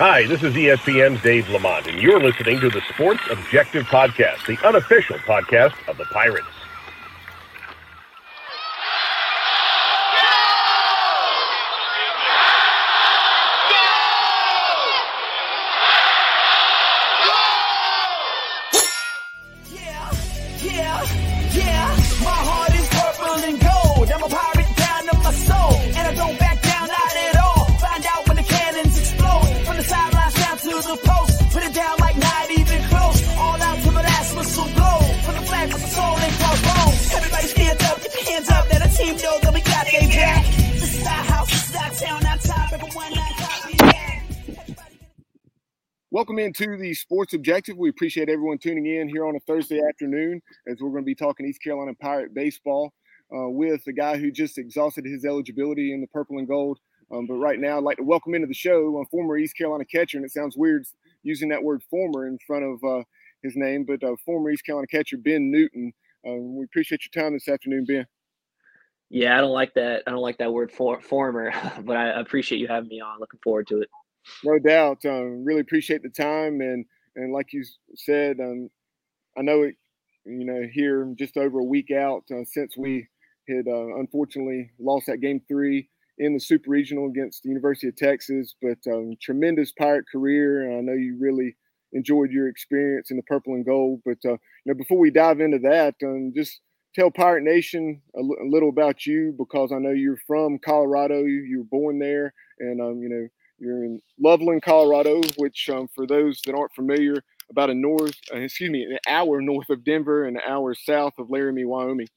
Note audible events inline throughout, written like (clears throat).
Hi, this is ESPN's Dave Lamont, and you're listening to the Sports Objective Podcast, the unofficial podcast of the Pirates. Sports Objective. We appreciate everyone tuning in here on a Thursday afternoon as we're going to be talking East Carolina Pirate baseball uh, with the guy who just exhausted his eligibility in the purple and gold. Um, but right now, I'd like to welcome into the show a former East Carolina catcher, and it sounds weird using that word "former" in front of uh, his name, but uh, former East Carolina catcher Ben Newton. Um, we appreciate your time this afternoon, Ben. Yeah, I don't like that. I don't like that word for, former, (laughs) but I appreciate you having me on. Looking forward to it. No doubt. Um, really appreciate the time and and like you said, um, I know it. You know, here just over a week out uh, since we had uh, unfortunately lost that game three in the Super Regional against the University of Texas, but um, tremendous Pirate career. I know you really enjoyed your experience in the purple and gold. But uh, you know, before we dive into that, um, just tell Pirate Nation a, l- a little about you because I know you're from Colorado. You, you were born there, and um, you know you're in Loveland, Colorado, which, um, for those that aren't familiar, about a north, uh, excuse me, an hour north of Denver and an hour south of Laramie, Wyoming.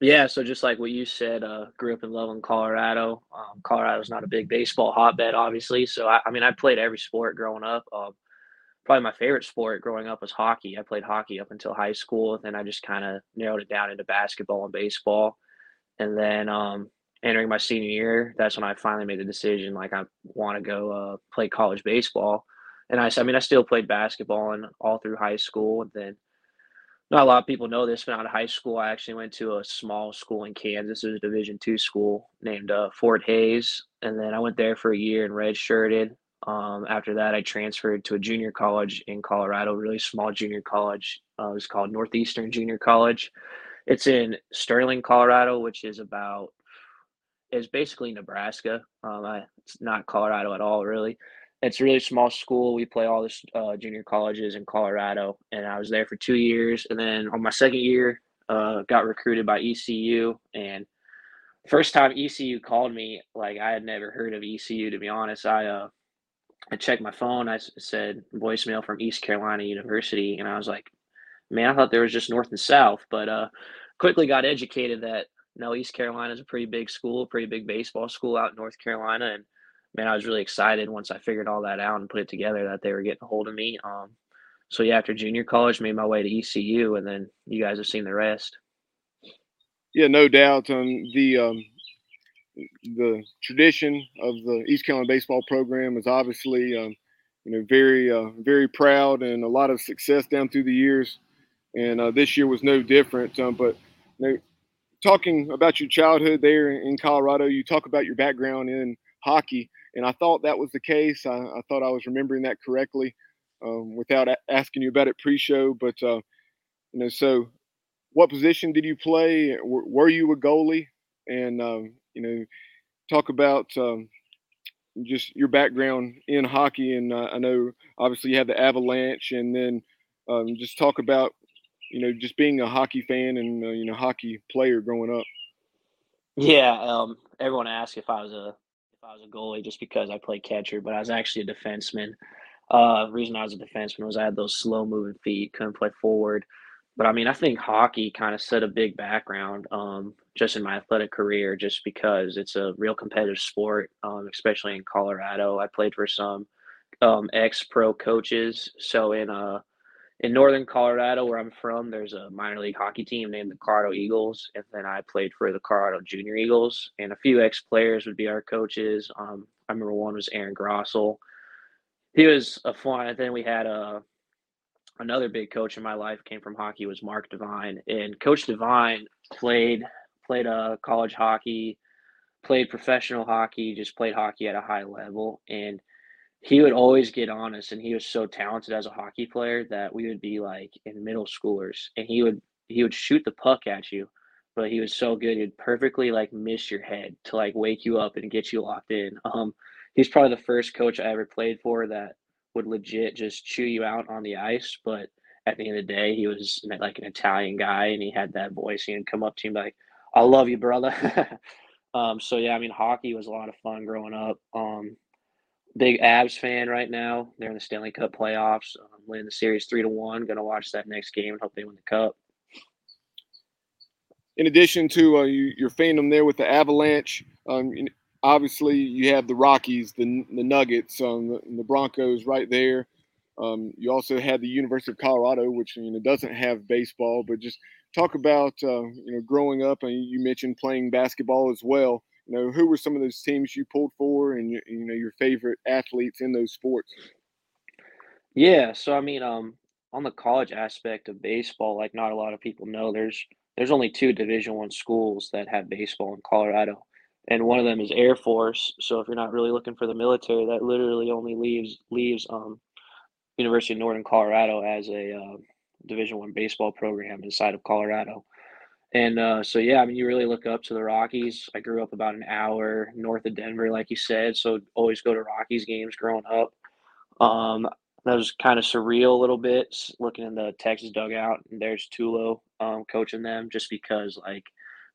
Yeah, so just like what you said, uh, grew up in Loveland, Colorado. Um, Colorado's not a big baseball hotbed, obviously. So I, I mean, I played every sport growing up. Um, probably my favorite sport growing up was hockey. I played hockey up until high school, and then I just kind of narrowed it down into basketball and baseball. And then um, entering my senior year, that's when I finally made the decision like I want to go uh, play college baseball. And I, I mean, I still played basketball and all through high school. And then not a lot of people know this, but out of high school, I actually went to a small school in Kansas. It was a Division two school named uh, Fort Hays, and then I went there for a year and redshirted. Um, after that, I transferred to a junior college in Colorado, really small junior college. Uh, it was called Northeastern Junior College. It's in Sterling, Colorado, which is about is basically Nebraska. Um, I, it's not Colorado at all, really. It's a really small school. We play all the uh, junior colleges in Colorado, and I was there for two years. And then on my second year, uh, got recruited by ECU. And first time ECU called me, like I had never heard of ECU to be honest. I uh, I checked my phone. I said voicemail from East Carolina University, and I was like, man, I thought there was just North and South, but uh, quickly got educated that no, East Carolina is a pretty big school, pretty big baseball school out in North Carolina, and man, I was really excited once I figured all that out and put it together that they were getting a hold of me. Um, so yeah, after junior college, made my way to ECU, and then you guys have seen the rest. Yeah, no doubt. Um, the um, the tradition of the East Carolina baseball program is obviously, um, you know, very uh, very proud and a lot of success down through the years, and uh, this year was no different. Um, but you know, talking about your childhood there in Colorado, you talk about your background in hockey, and I thought that was the case. I, I thought I was remembering that correctly um, without a- asking you about it pre-show. But uh, you know, so what position did you play? W- were you a goalie? And um, you know, talk about um, just your background in hockey. And uh, I know obviously you have the Avalanche, and then um, just talk about you know, just being a hockey fan and uh, you know, hockey player growing up? Yeah, um, everyone asked if I was a if I was a goalie just because I played catcher, but I was actually a defenseman. Uh, the reason I was a defenseman was I had those slow moving feet, couldn't play forward. But I mean, I think hockey kind of set a big background um, just in my athletic career, just because it's a real competitive sport, um, especially in Colorado. I played for some um, ex pro coaches. So in uh, in northern Colorado, where I'm from, there's a minor league hockey team named the Colorado Eagles, and then I played for the Colorado Junior Eagles. And a few ex players would be our coaches. Um, I remember one was Aaron Grossel. He was a fun. And then we had a uh, another big coach in my life came from hockey was Mark Devine, and Coach Devine played played uh, college hockey played professional hockey, just played hockey at a high level, and he would always get on us. And he was so talented as a hockey player that we would be like in middle schoolers, and he would he would shoot the puck at you, but he was so good he'd perfectly like miss your head to like wake you up and get you locked in. (laughs) Um, he's probably the first coach I ever played for that would legit just chew you out on the ice, but at the end of the day, he was like an Italian guy, and he had that voice. He'd come up to him like, "I love you, brother." (laughs) um, so yeah, I mean, hockey was a lot of fun growing up. Um, big Avs fan right now. They're in the Stanley Cup playoffs, um, winning the series three to one. Going to watch that next game and hope they win the cup. In addition to uh, you, your fandom there with the Avalanche, um, obviously you have the Rockies, the the Nuggets, um, the, the Broncos right there. Um, you also had the University of Colorado, which you know doesn't have baseball, but just talk about uh, you know growing up, and you mentioned playing basketball as well. You know, who were some of those teams you pulled for, and you, you know your favorite athletes in those sports? Yeah, so I mean, um, on the college aspect of baseball, like not a lot of people know, there's there's only two Division One schools that have baseball in Colorado, and one of them is Air Force. So if you're not really looking for the military, that literally only leaves leaves um, University of Northern Colorado as a uh, Division One baseball program inside of Colorado. And uh, so, yeah, I mean, you really look up to the Rockies. I grew up about an hour north of Denver, like you said, so always go to Rockies games growing up. Um, that was kind of surreal a little bit looking in the Texas dugout, and there's Tulo um, coaching them just because, like,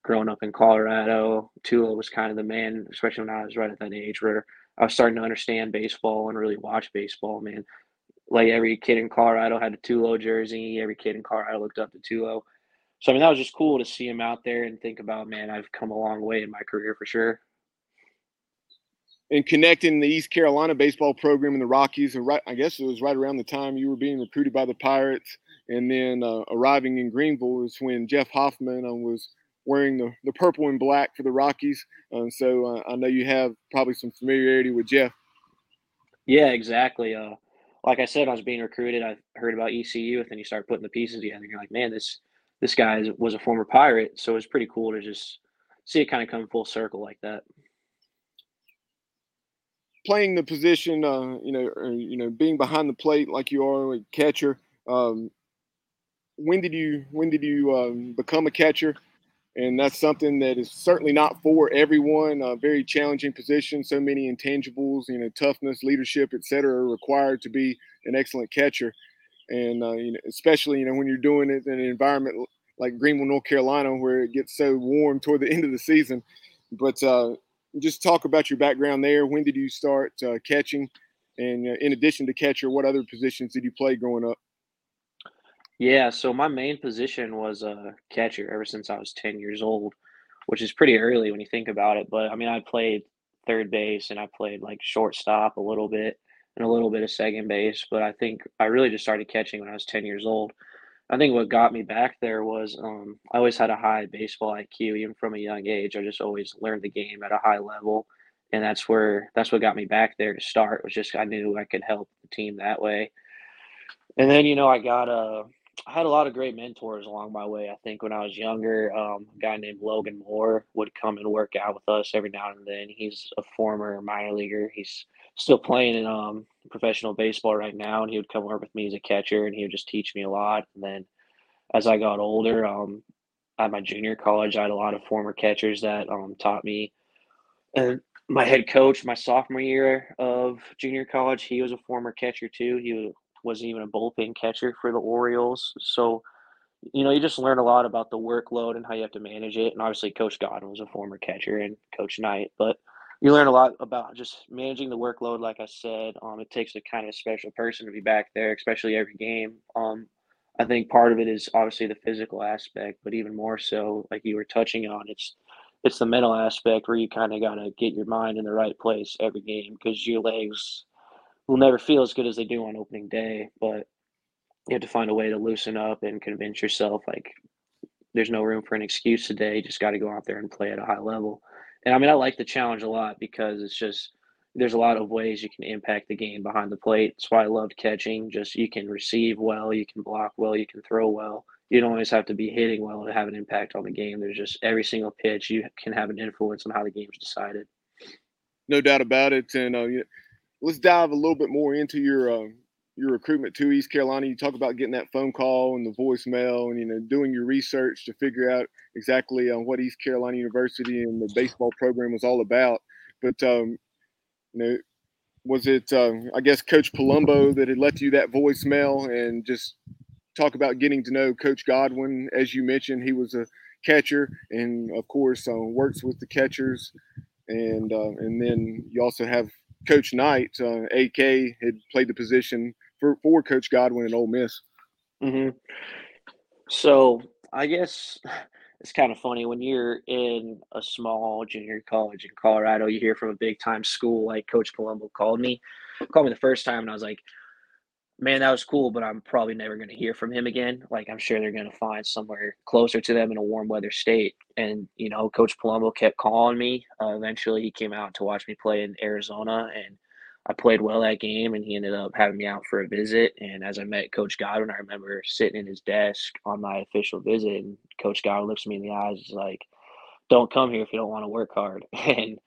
growing up in Colorado, Tulo was kind of the man, especially when I was right at that age where I was starting to understand baseball and really watch baseball, man like every kid in Colorado had a Tulo jersey. Every kid in Colorado looked up to Tulo. So I mean, that was just cool to see him out there and think about, man, I've come a long way in my career for sure. And connecting the East Carolina baseball program and the Rockies, right, I guess it was right around the time you were being recruited by the Pirates, and then uh, arriving in Greenville was when Jeff Hoffman uh, was wearing the, the purple and black for the Rockies. Uh, so uh, I know you have probably some familiarity with Jeff. Yeah, exactly. Uh, like I said, I was being recruited. I heard about ECU, and then you start putting the pieces together. And you're like, man, this this guy was a former pirate, so it was pretty cool to just see it kind of come full circle like that. Playing the position, uh, you know, or, you know, being behind the plate like you are, a catcher. Um, when did you when did you um, become a catcher? and that's something that is certainly not for everyone. A very challenging position, so many intangibles, you know, toughness, leadership, et cetera, are required to be an excellent catcher. And uh, you know, especially you know when you're doing it in an environment like Greenville, North Carolina, where it gets so warm toward the end of the season. But uh, just talk about your background there. When did you start uh, catching? And uh, in addition to catcher, what other positions did you play growing up? Yeah, so my main position was a catcher ever since I was 10 years old, which is pretty early when you think about it. But I mean, I played third base and I played like shortstop a little bit and a little bit of second base. But I think I really just started catching when I was 10 years old. I think what got me back there was um, I always had a high baseball IQ, even from a young age. I just always learned the game at a high level. And that's where that's what got me back there to start was just I knew I could help the team that way. And then, you know, I got a I had a lot of great mentors along my way. I think when I was younger, um, a guy named Logan Moore would come and work out with us every now and then. He's a former minor leaguer. He's still playing in um, professional baseball right now, and he would come work with me as a catcher, and he would just teach me a lot. And then as I got older, um, at my junior college, I had a lot of former catchers that um, taught me. And my head coach, my sophomore year of junior college, he was a former catcher too. He was wasn't even a bullpen catcher for the Orioles. So, you know, you just learn a lot about the workload and how you have to manage it. And obviously, Coach Godwin was a former catcher and Coach Knight, but you learn a lot about just managing the workload. Like I said, um, it takes a kind of special person to be back there, especially every game. Um, I think part of it is obviously the physical aspect, but even more so, like you were touching on, it's it's the mental aspect where you kind of got to get your mind in the right place every game because your legs will never feel as good as they do on opening day, but you have to find a way to loosen up and convince yourself like there's no room for an excuse today. You just got to go out there and play at a high level. And I mean, I like the challenge a lot because it's just there's a lot of ways you can impact the game behind the plate. That's why I loved catching. Just you can receive well, you can block well, you can throw well, you don't always have to be hitting well to have an impact on the game. There's just every single pitch you can have an influence on how the game's decided. No doubt about it. And uh, let's dive a little bit more into your uh, your recruitment to East Carolina. You talk about getting that phone call and the voicemail, and you know doing your research to figure out exactly uh, what East Carolina University and the baseball program was all about. But um, you know, was it uh, I guess Coach Palumbo that had left you that voicemail and just talk about getting to know Coach Godwin? As you mentioned, he was a catcher, and of course uh, works with the catchers, and uh, and then you also have Coach Knight. Uh, AK had played the position for, for Coach Godwin at Ole Miss. Mm-hmm. So I guess it's kind of funny when you're in a small junior college in Colorado. You hear from a big time school like Coach Palumbo called me, called me the first time, and I was like, "Man, that was cool," but I'm probably never going to hear from him again. Like I'm sure they're going to find somewhere closer to them in a warm weather state. And you know, Coach Palumbo kept calling me. Uh, eventually, he came out to watch me play in Arizona, and I played well that game, and he ended up having me out for a visit. And as I met Coach Godwin, I remember sitting in his desk on my official visit, and Coach Godwin looks me in the eyes, is like, "Don't come here if you don't want to work hard." (laughs) And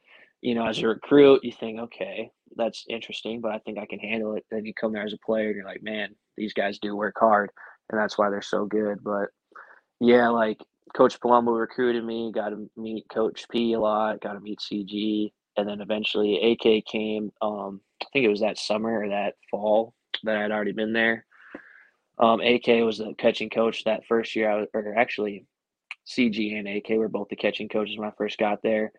you know, as a recruit, you think, "Okay, that's interesting, but I think I can handle it." Then you come there as a player, and you're like, "Man, these guys do work hard, and that's why they're so good." But yeah, like Coach Palumbo recruited me, got to meet Coach P a lot, got to meet CG, and then eventually AK came. Um, I think it was that summer or that fall that I'd already been there. Um, AK was the catching coach that first year. I was, or actually, CG and AK were both the catching coaches when I first got there.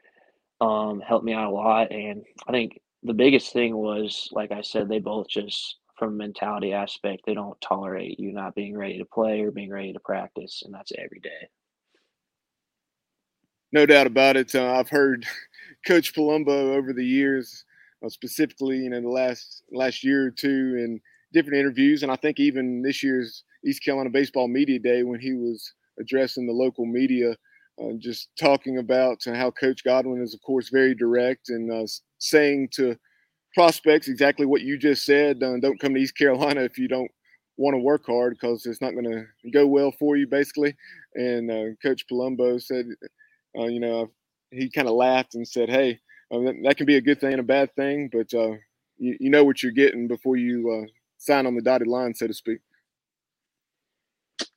Um, helped me out a lot, and I think the biggest thing was, like I said, they both just from a mentality aspect, they don't tolerate you not being ready to play or being ready to practice, and that's every day. No doubt about it. Uh, I've heard (laughs) Coach Palumbo over the years uh, specifically, you know, the last last year or two in different interviews, and I think even this year's East Carolina Baseball Media Day when he was addressing the local media, uh, just talking about how Coach Godwin is, of course, very direct and uh, saying to prospects exactly what you just said: uh, don't come to East Carolina if you don't want to work hard because it's not going to go well for you, basically. And uh, Coach Palumbo said, uh, you know, he kind of laughed and said, "Hey." uh, that, can be a good thing and a bad thing, but you, you, know what you're getting before you sign on the dotted line, so to speak.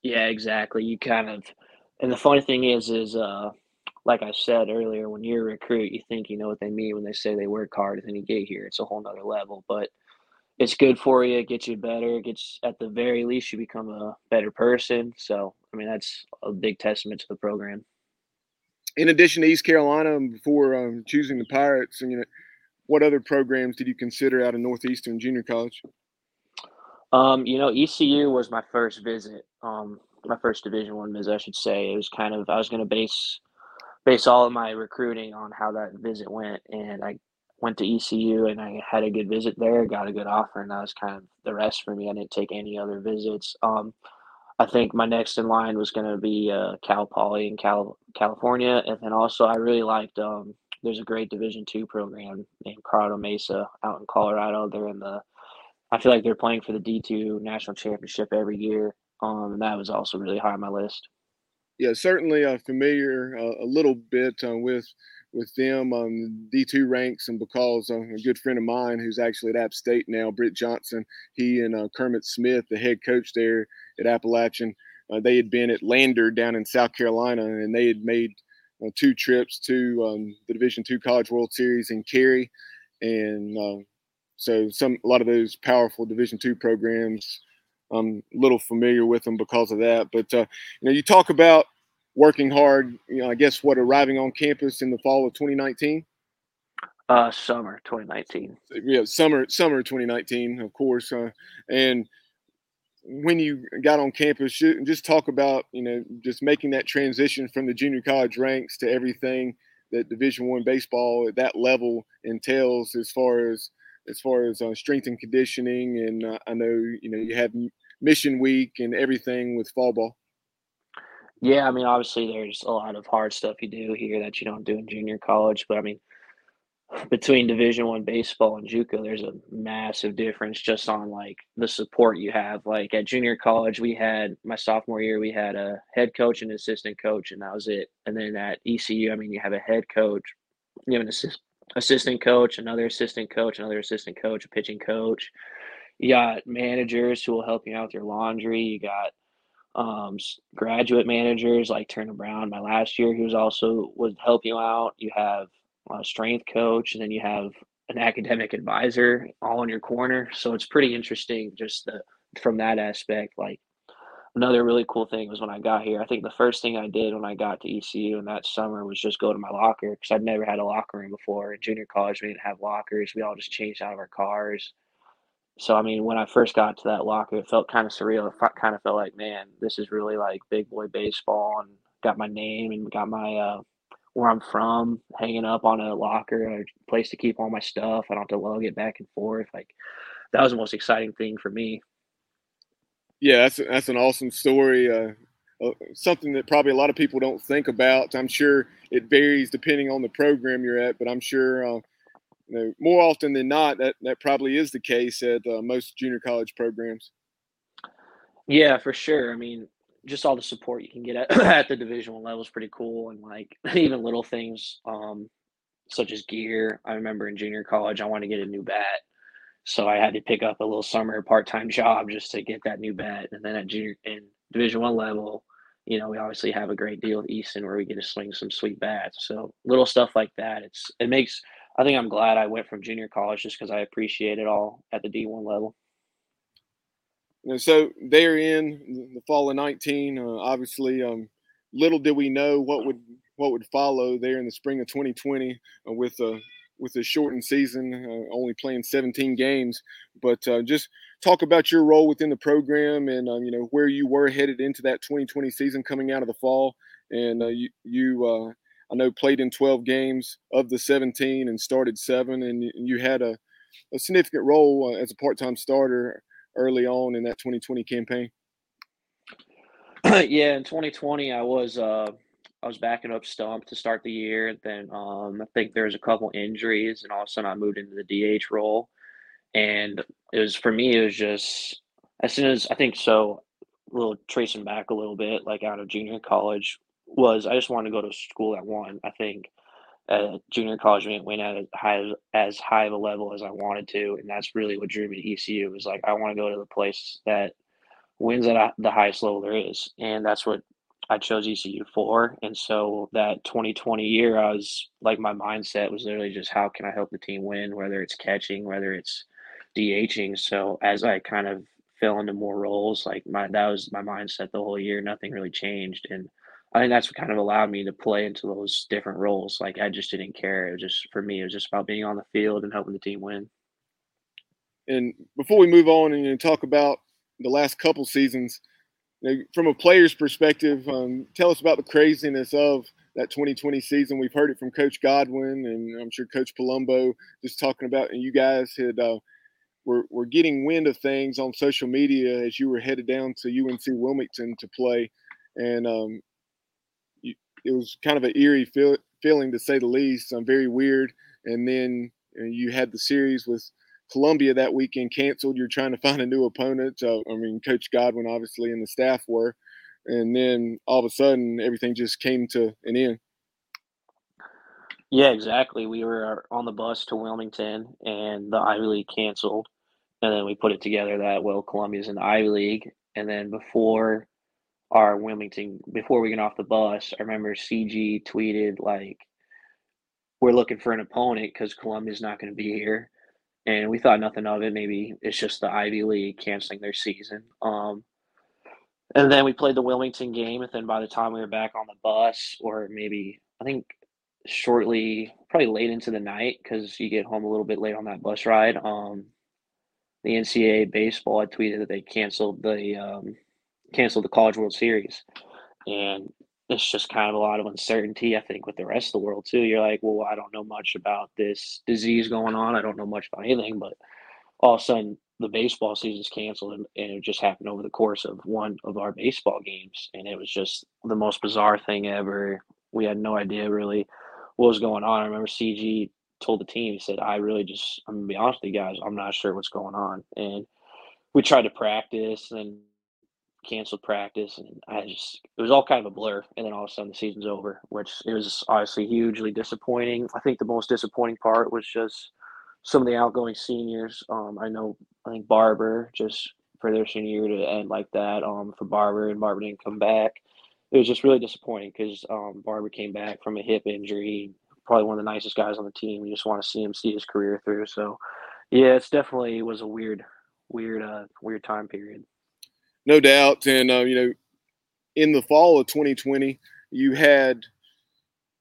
Yeah, exactly. You kind of, and the funny thing is, is uh, like I said earlier, when you're a recruit, you think you know what they mean when they say they work hard, and then you get here, it's a whole nother level. But it's good for you. It gets you better. It gets at the very least you become a better person. So I mean that's a big testament to the program in addition to East Carolina, before um, choosing the Pirates, and you know, what other programs did you consider out of Northeastern Junior College? Um, you know, ECU was my first visit. Um, my first Division One visit, I should say. It was kind of I was going to base base all of my recruiting on how that visit went, and I went to ECU and I had a good visit there, got a good offer, and that was kind of the rest for me. I didn't take any other visits. Um, I think my next in line was going to be uh, Cal Poly in Cal- California, and then also I really liked. Um, there's a great Division two program named Colorado Mesa out in Colorado. They're in the. I feel like they're playing for the D two national championship every year, um, and that was also really high on my list. Yeah, certainly uh, familiar uh, a little bit uh, with with them on um, D2 ranks, and because uh, a good friend of mine who's actually at App State now, Britt Johnson, he and uh, Kermit Smith, the head coach there at Appalachian, uh, they had been at Lander down in South Carolina, and they had made uh, two trips to um, the Division Two College World Series in Cary, and uh, so some a lot of those powerful Division Two programs. I'm a little familiar with them because of that, but uh, you know, you talk about working hard. You know, I guess what arriving on campus in the fall of 2019. Uh, summer 2019. Yeah, summer summer 2019, of course. Uh, and when you got on campus, just talk about you know just making that transition from the junior college ranks to everything that Division One baseball at that level entails, as far as as far as uh, strength and conditioning. And uh, I know you know you have mission week and everything with fall ball. Yeah, I mean, obviously, there's a lot of hard stuff you do here that you don't do in junior college. But I mean, (sighs) between division one baseball and juco there's a massive difference just on like the support you have like at junior college we had my sophomore year we had a head coach and assistant coach and that was it and then at ecu i mean you have a head coach you have an assist, assistant coach another assistant coach another assistant coach a pitching coach you got managers who will help you out with your laundry you got um, graduate managers like Turner Brown. My last year, he was also would help you out. You have a strength coach, and then you have an academic advisor all in your corner. So it's pretty interesting just the, from that aspect. Like another really cool thing was when I got here. I think the first thing I did when I got to ECU in that summer was just go to my locker because I'd never had a locker room before. In junior college, we didn't have lockers. We all just changed out of our cars. So I mean, when I first got to that locker, it felt kind of surreal. It kind of felt like, man, this is really like big boy baseball, and got my name and got my uh, where I'm from hanging up on a locker, a place to keep all my stuff. I don't have to lug it back and forth. Like that was the most exciting thing for me. Yeah, that's that's an awesome story. Uh, uh, something that probably a lot of people don't think about. I'm sure it varies depending on the program you're at, but I'm sure uh, you know, more often than not, that that probably is the case at uh, most junior college programs. Yeah, for sure. I mean, just all the support you can get at, (clears throat) at the division one level is pretty cool, and like (laughs) even little things um, such as gear. I remember in junior college, I wanted to get a new bat, so I had to pick up a little summer part time job just to get that new bat. And then at junior in Division one level, you know, we obviously have a great deal with Easton where we get to swing some sweet bats. So little stuff like that. It's it makes I think I'm glad I went from junior college just because I appreciate it all at the D1 level. And so they're in the fall of 19. Uh, obviously, um, little did we know what would what would follow there in the spring of 2020 uh, with a with a shortened season, uh, only playing 17 games. But uh, just talk about your role within the program and um, you know where you were headed into that 2020 season coming out of the fall, and uh, you you uh, I know played in 12 games of the 17 and started seven, and you had a, a significant role uh, as a part-time starter early on in that 2020 campaign. (clears throat) yeah, in 2020, I was uh, I was backing up Stump to start the year. Then um, I think there was a couple injuries, and all of a sudden I moved into the DH role. And it was for me, it was just as soon as I think so. A little tracing back a little bit, like out of junior college, was I just wanted to go to school at one. I think at junior college we didn't win at as high as high of a level as I wanted to, and that's really what drew me to ECU. Was like I want to go to the place that wins at the highest level there is, and that's what I chose ECU for. And so that 2020 year, I was like my mindset was literally just how can I help the team win, whether it's catching, whether it's DHing. So as I kind of fell into more roles, like my that was my mindset the whole year. Nothing really changed, and I think that's what kind of allowed me to play into those different roles. Like I just didn't care. It was just for me, it was just about being on the field and helping the team win. And before we move on and talk about the last couple seasons, you know, from a player's perspective, um, tell us about the craziness of that 2020 season. We've heard it from Coach Godwin and I'm sure Coach Palumbo just talking about, and you guys had uh, were, were getting wind of things on social media as you were headed down to UNC Wilmington to play. And um, it was kind of an eerie feel, feeling to say the least. Um, very weird. And then uh, you had the series with Columbia that weekend canceled. You're trying to find a new opponent. So, I mean, Coach Godwin obviously and the staff were. And then all of a sudden, everything just came to an end. Yeah, exactly. We were uh, on the bus to Wilmington, and the Ivy League canceled. And then we put it together that well, Columbia's in the Ivy League, and then before our Wilmington before we get off the bus. I remember CG tweeted like, "We're looking for an opponent because Columbia's not going to be here," and we thought nothing of it. Maybe it's just the Ivy League canceling their season. Um, and then we played the Wilmington game, and then by the time we were back on the bus, or maybe I think shortly, probably late into the night, because you get home a little bit late on that bus ride. Um, the NCAA baseball had tweeted that they canceled the um, canceled the College World Series, and it's just kind of a lot of uncertainty. I think with the rest of the world too. You're like, well, I don't know much about this disease going on. I don't know much about anything, but all of a sudden the baseball season's canceled, and, and it just happened over the course of one of our baseball games, and it was just the most bizarre thing ever. We had no idea really what was going on. I remember CG told the team, he said, I really just, I'm gonna be honest with you guys, I'm not sure what's going on. And we tried to practice and canceled practice, and I just, it was all kind of a blur. And then all of a sudden the season's over, which it was obviously hugely disappointing. I think the most disappointing part was just some of the outgoing seniors. Um, I know, I think Barber just for their senior year to end like that um, for Barber, and Barber didn't come back. It was just really disappointing because um, Barber came back from a hip injury probably one of the nicest guys on the team. You just want to see him see his career through. So, yeah, it's definitely it was a weird, weird, uh, weird time period. No doubt, and uh, you know, in the fall of 2020, you had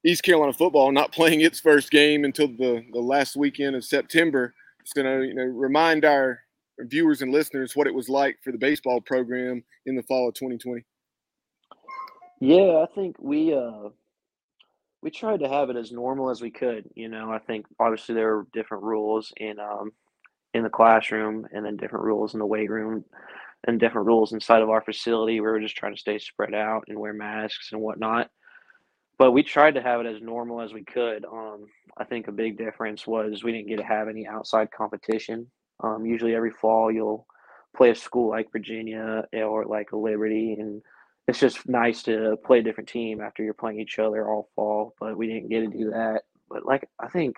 East Carolina football not (laughs) playing its first game until the the last weekend of September. So, you know, remind our viewers and listeners what it was like for the baseball program in the fall of 2020. Yeah, I think we uh we tried to have it as normal as we could. You know, I think obviously there were different rules in um, in the classroom, and then different rules in the weight room, and different rules inside of our facility. We were just trying to stay spread out and wear masks and whatnot. But we tried to have it as normal as we could. Um, I think a big difference was we didn't get to have any outside competition. Um, usually, every fall you'll play a school like Virginia or like Liberty, and it's just nice to play a different team after you're playing each other all fall, but we didn't get to do that. But like I think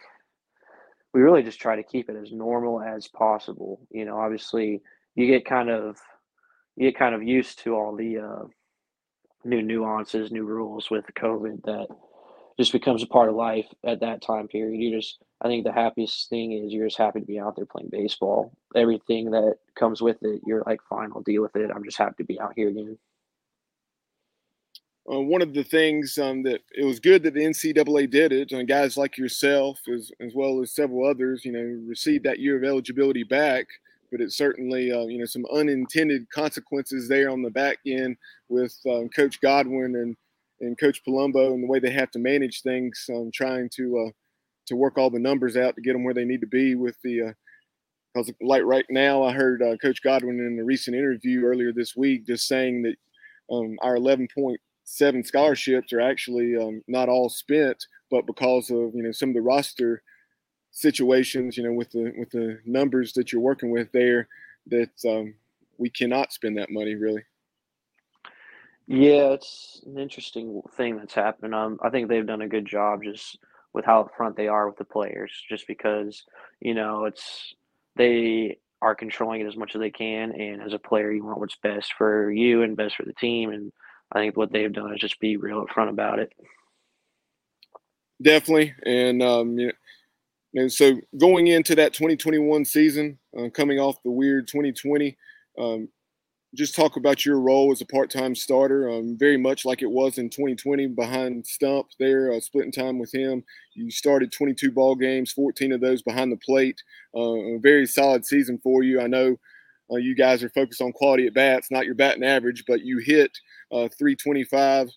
we really just try to keep it as normal as possible. You know, obviously you get kind of you get kind of used to all the uh, new nuances, new rules with COVID that just becomes a part of life at that time period. You just I think the happiest thing is you're just happy to be out there playing baseball. Everything that comes with it, you're like, fine, I'll deal with it. I'm just happy to be out here again uh, one of the things um, that it was good that the NCAA did it, and guys like yourself, as, as well as several others, you know, received that year of eligibility back. But it certainly, uh, you know, some unintended consequences there on the back end with um, Coach Godwin and and Coach Palumbo and the way they have to manage things, um, trying to uh, to work all the numbers out to get them where they need to be with the. Because uh, like right now, I heard uh, Coach Godwin in a recent interview earlier this week just saying that um, our 11 point seven scholarships are actually um, not all spent, but because of you know some of the roster situations, you know, with the with the numbers that you're working with there, that um, we cannot spend that money really. Yeah, it's an interesting thing that's happened. Um, I think they've done a good job just with how upfront they are with the players, just because you know it's they are controlling it as much as they can, and as a player, you want what's best for you and best for the team, and I think what they've done is just be real upfront about it. Definitely, and um, you know, and so going into that 2021 season, uh, coming off the weird 2020, um, just talk about your role as a part-time starter. Um, very much like it was in 2020 behind Stump there, uh, splitting time with him. You started 22 ball games, 14 of those behind the plate. Uh, a very solid season for you. I know uh, you guys are focused on quality at bats, not your batting average, but you hit uh, 325.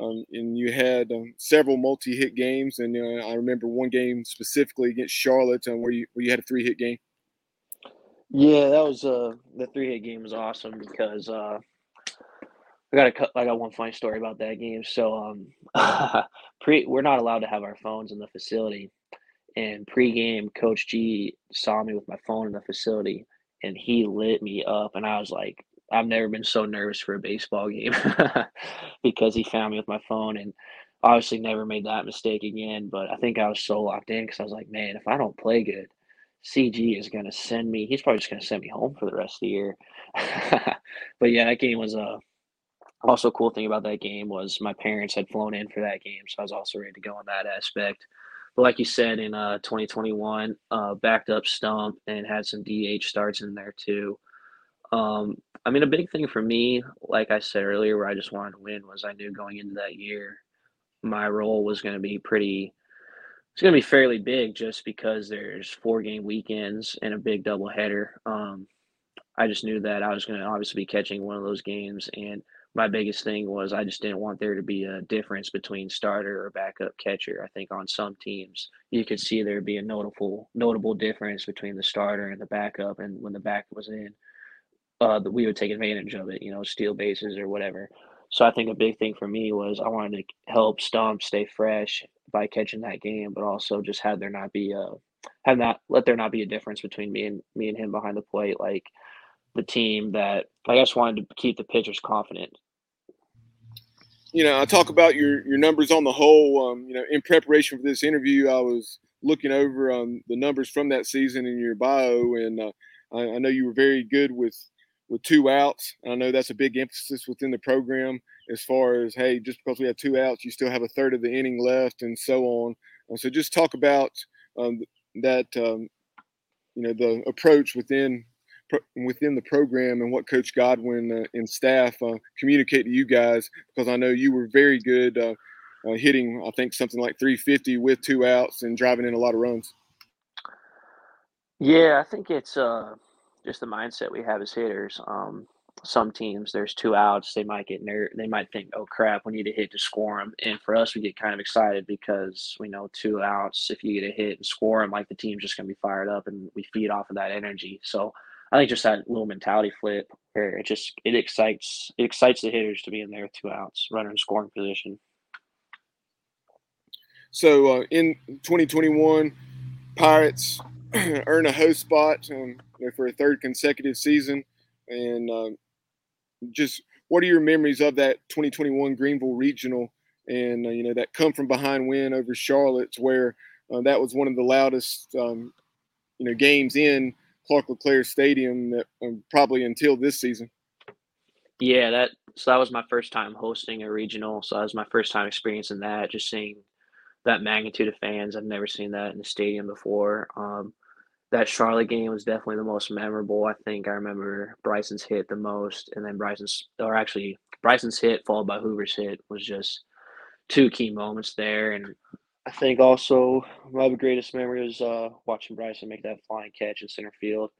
Um, and you had um, several multi-hit games, and uh, I remember one game specifically against Charlotte um, where you where you had a three-hit game. Yeah, that was uh the three-hit game was awesome because uh, I got a I got one funny story about that game. So um, (laughs) pre we're not allowed to have our phones in the facility, and pre-game, Coach G saw me with my phone in the facility, and he lit me up and I was like I've never been so nervous for a baseball game (laughs) because he found me with my phone and obviously never made that mistake again but I think I was so locked in cuz I was like man if I don't play good CG is going to send me he's probably just going to send me home for the rest of the year (laughs) but yeah that game was a uh, also cool thing about that game was my parents had flown in for that game so I was also ready to go on that aspect but like you said, in uh, 2021, uh, backed up Stump and had some DH starts in there too. Um, I mean, a big thing for me, like I said earlier, where I just wanted to win was I knew going into that year, my role was going to be pretty. It's going to be fairly big just because there's four game weekends and a big doubleheader. Um, I just knew that I was going to obviously be catching one of those games, and my biggest thing was I just didn't want there to be a difference between starter or backup catcher. I think on some teams you could see there be a notable notable difference between the starter and the backup, and when the backup was in, uh, we would take advantage of it. You know, steal bases or whatever. So I think a big thing for me was I wanted to help Stump stay fresh, by catching that game, but also just had there not be a had not let there not be a difference between me and me and him behind the plate. Like the team that I guess wanted to keep the pitchers confident. You know, I talk about your your numbers on the whole. Um, you know, in preparation for this interview, I was looking over um, the numbers from that season in your bio, and uh, I, I, know you were very good with with two outs. I know that's a big emphasis within the program as far as hey, just because we have two outs, you still have a third of the inning left, and so on. Uh, so just talk about um, that, um, you know, the approach within within the program and what Coach Godwin uh, and staff uh, communicate to you guys because I know you were very good uh, uh hitting I think something like 350 with two outs and driving in a lot of runs. Yeah, I think it's uh, just the mindset we have as hitters. Um, some teams there's two outs they might get ner- they might think oh crap we need to hit to score them and for us we get kind of excited because we know two outs if you get a hit and score them like the team's just to be fired up and we feed off of that energy so I think just that little mentality flip where it just it excites it excites the hitters to be in there with two outs, runner in scoring position. So uh, in 2021, Pirates (clears throat) earn a host spot um, you know, for a third consecutive season, and uh, just what are your memories of that 2021 Greenville Regional and uh, you know that come from behind win over Charlotte's, where uh, that was one of the loudest um, you know games in Clark-LeClair Stadium that, um, probably until this season. Yeah, that so that was my first time hosting a regional. So that was my first time experiencing that, just seeing that magnitude of fans. I've never seen that in a stadium before. Um, that Charlotte game was definitely the most memorable. I think I remember Bryson's hit the most, and then Bryson's, or actually Bryson's hit followed by Hoover's hit was just two key moments there. And I think also my greatest memory was uh, watching Bryson make that flying catch in center field.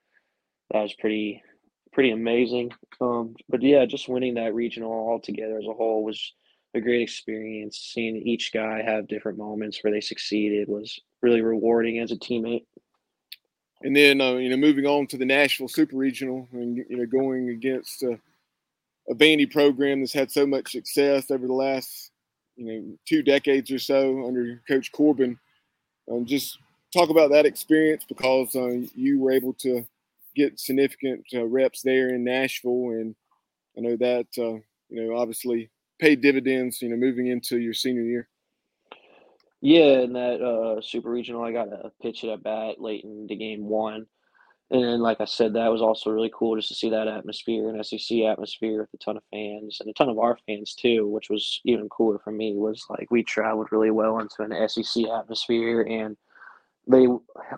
That was pretty pretty amazing. Um, but yeah, just winning that regional all together as a whole was a great experience. Seeing each guy have different moments where they succeeded was really rewarding as a teammate. And then uh, you know, moving on to the Nashville Super Regional, and you know, going against uh, a Vandy program that's had so much success over the last you know two decades or so under Coach Corbin. Um, just talk about that experience because uh, you were able to get significant uh, reps there in Nashville, and I know that uh, you know obviously paid dividends. You know, moving into your senior year. Yeah, in that uh, super regional, I got a pinch-hit at bat late in the game one. And like I said, that was also really cool just to see that atmosphere and SEC atmosphere with a ton of fans and a ton of our fans too, which was even cooler for me. Was like we traveled really well into an SEC atmosphere, and they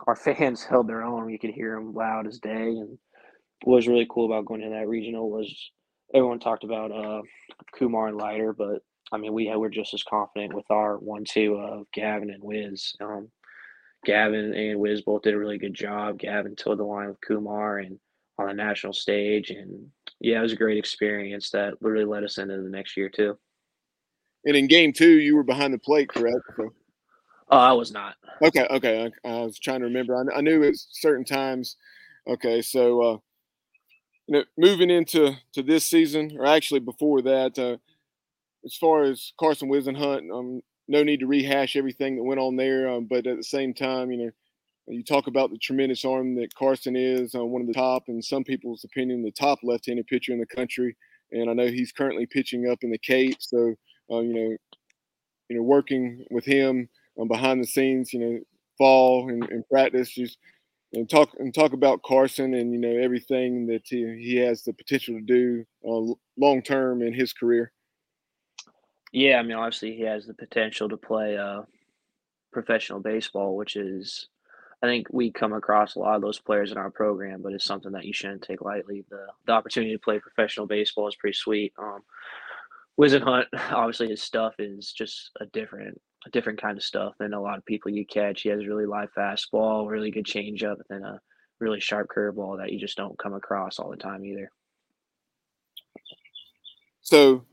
our fans (laughs) held their own. You could hear them loud as day. And what was really cool about going to that regional was everyone talked about uh, Kumar and Leiter, but I mean we were just as confident with our one-two of Gavin and Wiz. Um, Gavin and Wiz both did a really good job. Gavin toed the line with Kumar and on the national stage, and yeah, it was a great experience that really led us into the next year too. And in game two, you were behind the plate, correct? Oh, I was not. Okay, okay. I, I was trying to remember. I, I, knew at certain times. Okay, so uh, you know, moving into to this season, or actually before that, uh, as far as Carson Whisenhunt, um, no need to rehash everything that went on there. Um, but at the same time, you know, you talk about the tremendous arm that Carson is, uh, one of the top, in some people's opinion, the top left-handed pitcher in the country. And I know he's currently pitching up in the Cape, so uh, you know, you know, working with him um, behind the scenes, you know, fall and, and practice, just and talk and talk about Carson and you know everything that he, he has the potential to do uh, long term in his career. Yeah, I mean, obviously he has the potential to play uh, professional baseball, which is, I think we come across a lot of those players in our program, but it's something that you shouldn't take lightly. The the opportunity to play professional baseball is pretty sweet. Um, Hunt, (laughs) obviously his stuff is just a different a different kind of stuff than a lot of people you catch. He has a really live fastball, really good changeup, and a really sharp curveball that you just don't come across all the time either. So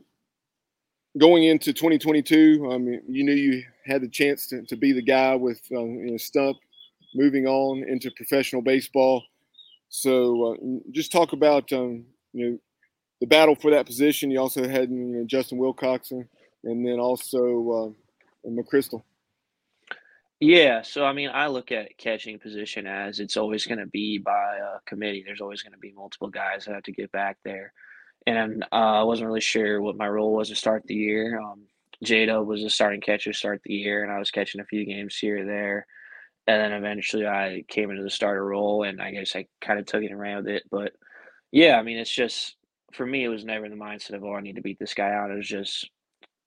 going into 2022, I mean, you knew you had the chance to, to be the guy with um, you know, Stump moving on into professional baseball. So uh, just talk about um, you know the battle for that position. You also had you know, Justin Wilcoxon, and then also uh, McChrystal. Yeah, so I mean, I look at catching position as it's always going to be by a committee. There's always going to be multiple guys that have to get back there, and uh, I wasn't really sure what my role was to start the year. Um, Jada was a starting catcher start the year, and I was catching a few games here or there, and then eventually I came into the starter role, and I guess I kind of took it and ran with it. But yeah, I mean, it's just for me, it was never the mindset of oh, I need to beat this guy out. It was just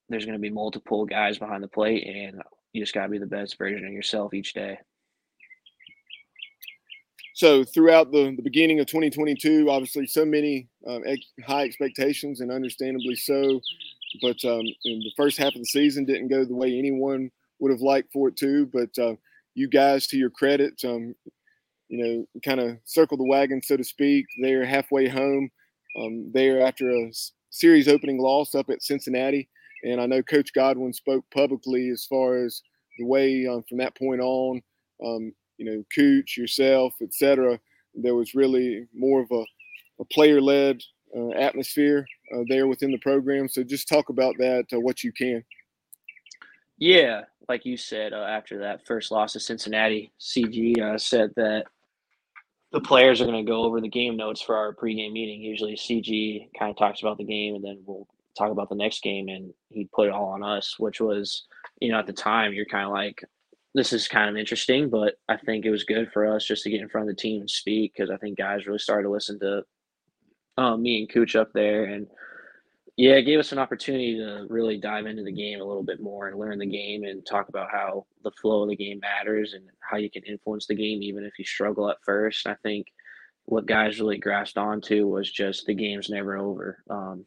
there's going to be multiple guys behind the plate, and you just got to be the best version of yourself each day. So throughout the, the beginning of 2022, obviously so many um, ex- high expectations and understandably so, but um, the first half of the season didn't go the way anyone would have liked for it to. But uh, you guys, to your credit, um, you know, kind of circle the wagon, so to speak. They're halfway home. Um, there after a series opening loss up at Cincinnati. And I know Coach Godwin spoke publicly as far as the way um, from that point on, um, you know, Cooch, yourself, etc. There was really more of a, a player-led uh, atmosphere uh, there within the program. So just talk about that, uh, what you can. Yeah, like you said, uh, after that first loss to Cincinnati, CG uh, said that the players are going to go over the game notes for our pregame meeting. Usually, CG kind of talks about the game, and then we'll talk about the next game, and he put it all on us, which was, you know, at the time you're kind of like, this is kind of interesting, but I think it was good for us just to get in front of the team and speak because I think guys really started to listen to um, me and Cooch up there, and yeah, it gave us an opportunity to really dive into the game a little bit more and learn the game and talk about how the flow of the game matters and how you can influence the game even if you struggle at first. I think what guys really grasped onto was just the game's never over. Um,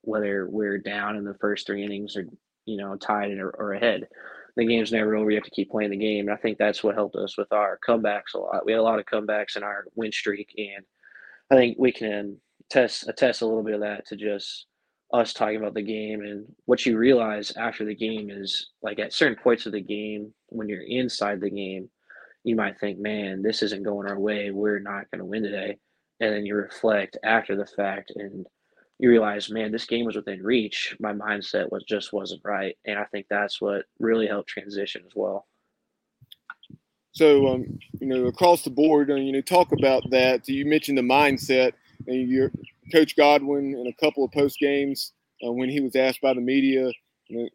whether we're down in the first three innings or you know tied or, or ahead. The game's never over. You have to keep playing the game. And I think that's what helped us with our comebacks a lot. We had a lot of comebacks in our win streak, and I think we can test attest a little bit of that to just us talking about the game and what you realize after the game is like at certain points of the game when you're inside the game you might think man this isn't going our way we're not going to win today and then you reflect after the fact and you realize, man, this game was within reach. My mindset was just wasn't right, and I think that's what really helped transition as well. So, um, you know, across the board, uh, you know, talk about that. You mentioned the mindset, and your coach Godwin in a couple of post games uh, when he was asked by the media, you know,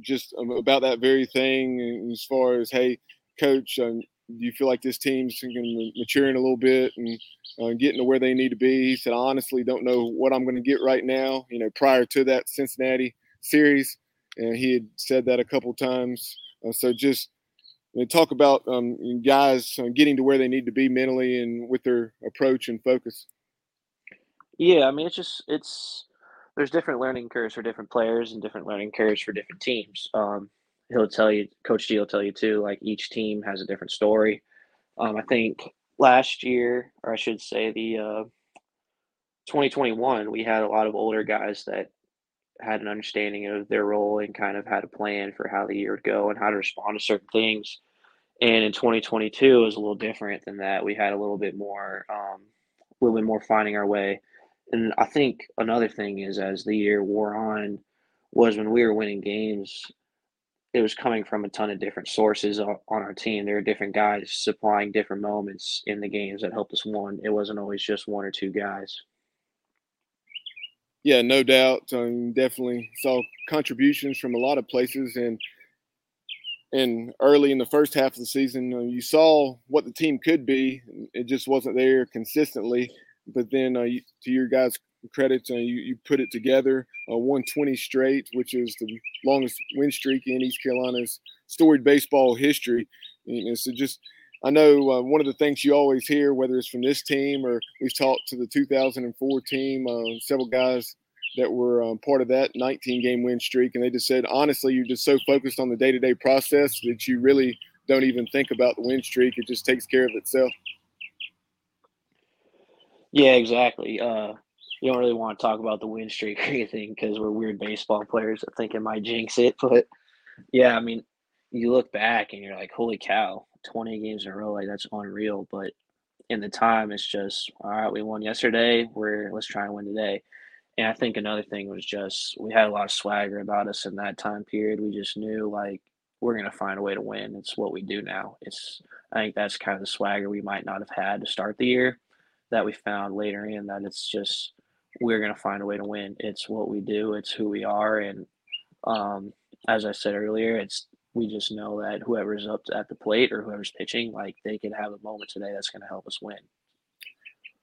just um, about that very thing, as far as, hey, coach, um, do you feel like this team's maturing a little bit and uh, getting to where they need to be? He said, I honestly don't know what I'm going to get right now. You know, prior to that Cincinnati series, and he had said that a couple times. Uh, so just you know, talk about um, guys uh, getting to where they need to be mentally and with their approach and focus. Yeah, I mean, it's just it's there's different learning curves for different players and different learning curves for different teams. Um, he'll tell you, Coach G will tell you too, like each team has a different story. Um, I think last year, or I should say the uh, 2021, we had a lot of older guys that had an understanding of their role and kind of had a plan for how the year would go and how to respond to certain things. And in 2022, it was a little different than that. We had a little bit more, um, a little bit more finding our way. And I think another thing is as the year wore on, was when we were winning games, it was coming from a ton of different sources on, our team. There were different guys supplying different moments in the games that helped us win. It wasn't always just one or two guys. Yeah, no doubt. Um, definitely saw contributions from a lot of places, and and early in the first half of the season, uh, you saw what the team could be. It just wasn't there consistently. But then, uh, you, to your guys' credits. Uh, you, you put it together, uh, 120 straight, which is the longest win streak in East Carolina's storied baseball history. And so just, I know uh, one of the things you always hear, whether it's from this team or we've talked to the 2004 team, uh, several guys that were um, part of that 19 game win streak, and they just said, honestly, you're just so focused on the day to day process that you really don't even think about the win streak. It just takes care of itself. Yeah, exactly. Uh, you don't really want to talk about the win streak or anything because we're weird baseball players that think it might jinx it. (laughs) But yeah, I mean, you look back and you're like, holy cow, 20 games in a row, like that's unreal. But in the time, it's just, all right, we won yesterday. We're let's try and win today. And I think another thing was just we had a lot of swagger about us in that time period. We just knew like we're gonna find a way to win. It's what we do now. It's I think that's kind of the swagger we might not have had to start the year that we found later in that it's just we're gonna find a way to win. It's what we do. It's who we are, and um, as I said earlier, it's we just know that whoever's up at the plate or whoever's pitching, like they can have a moment today that's going to help us win.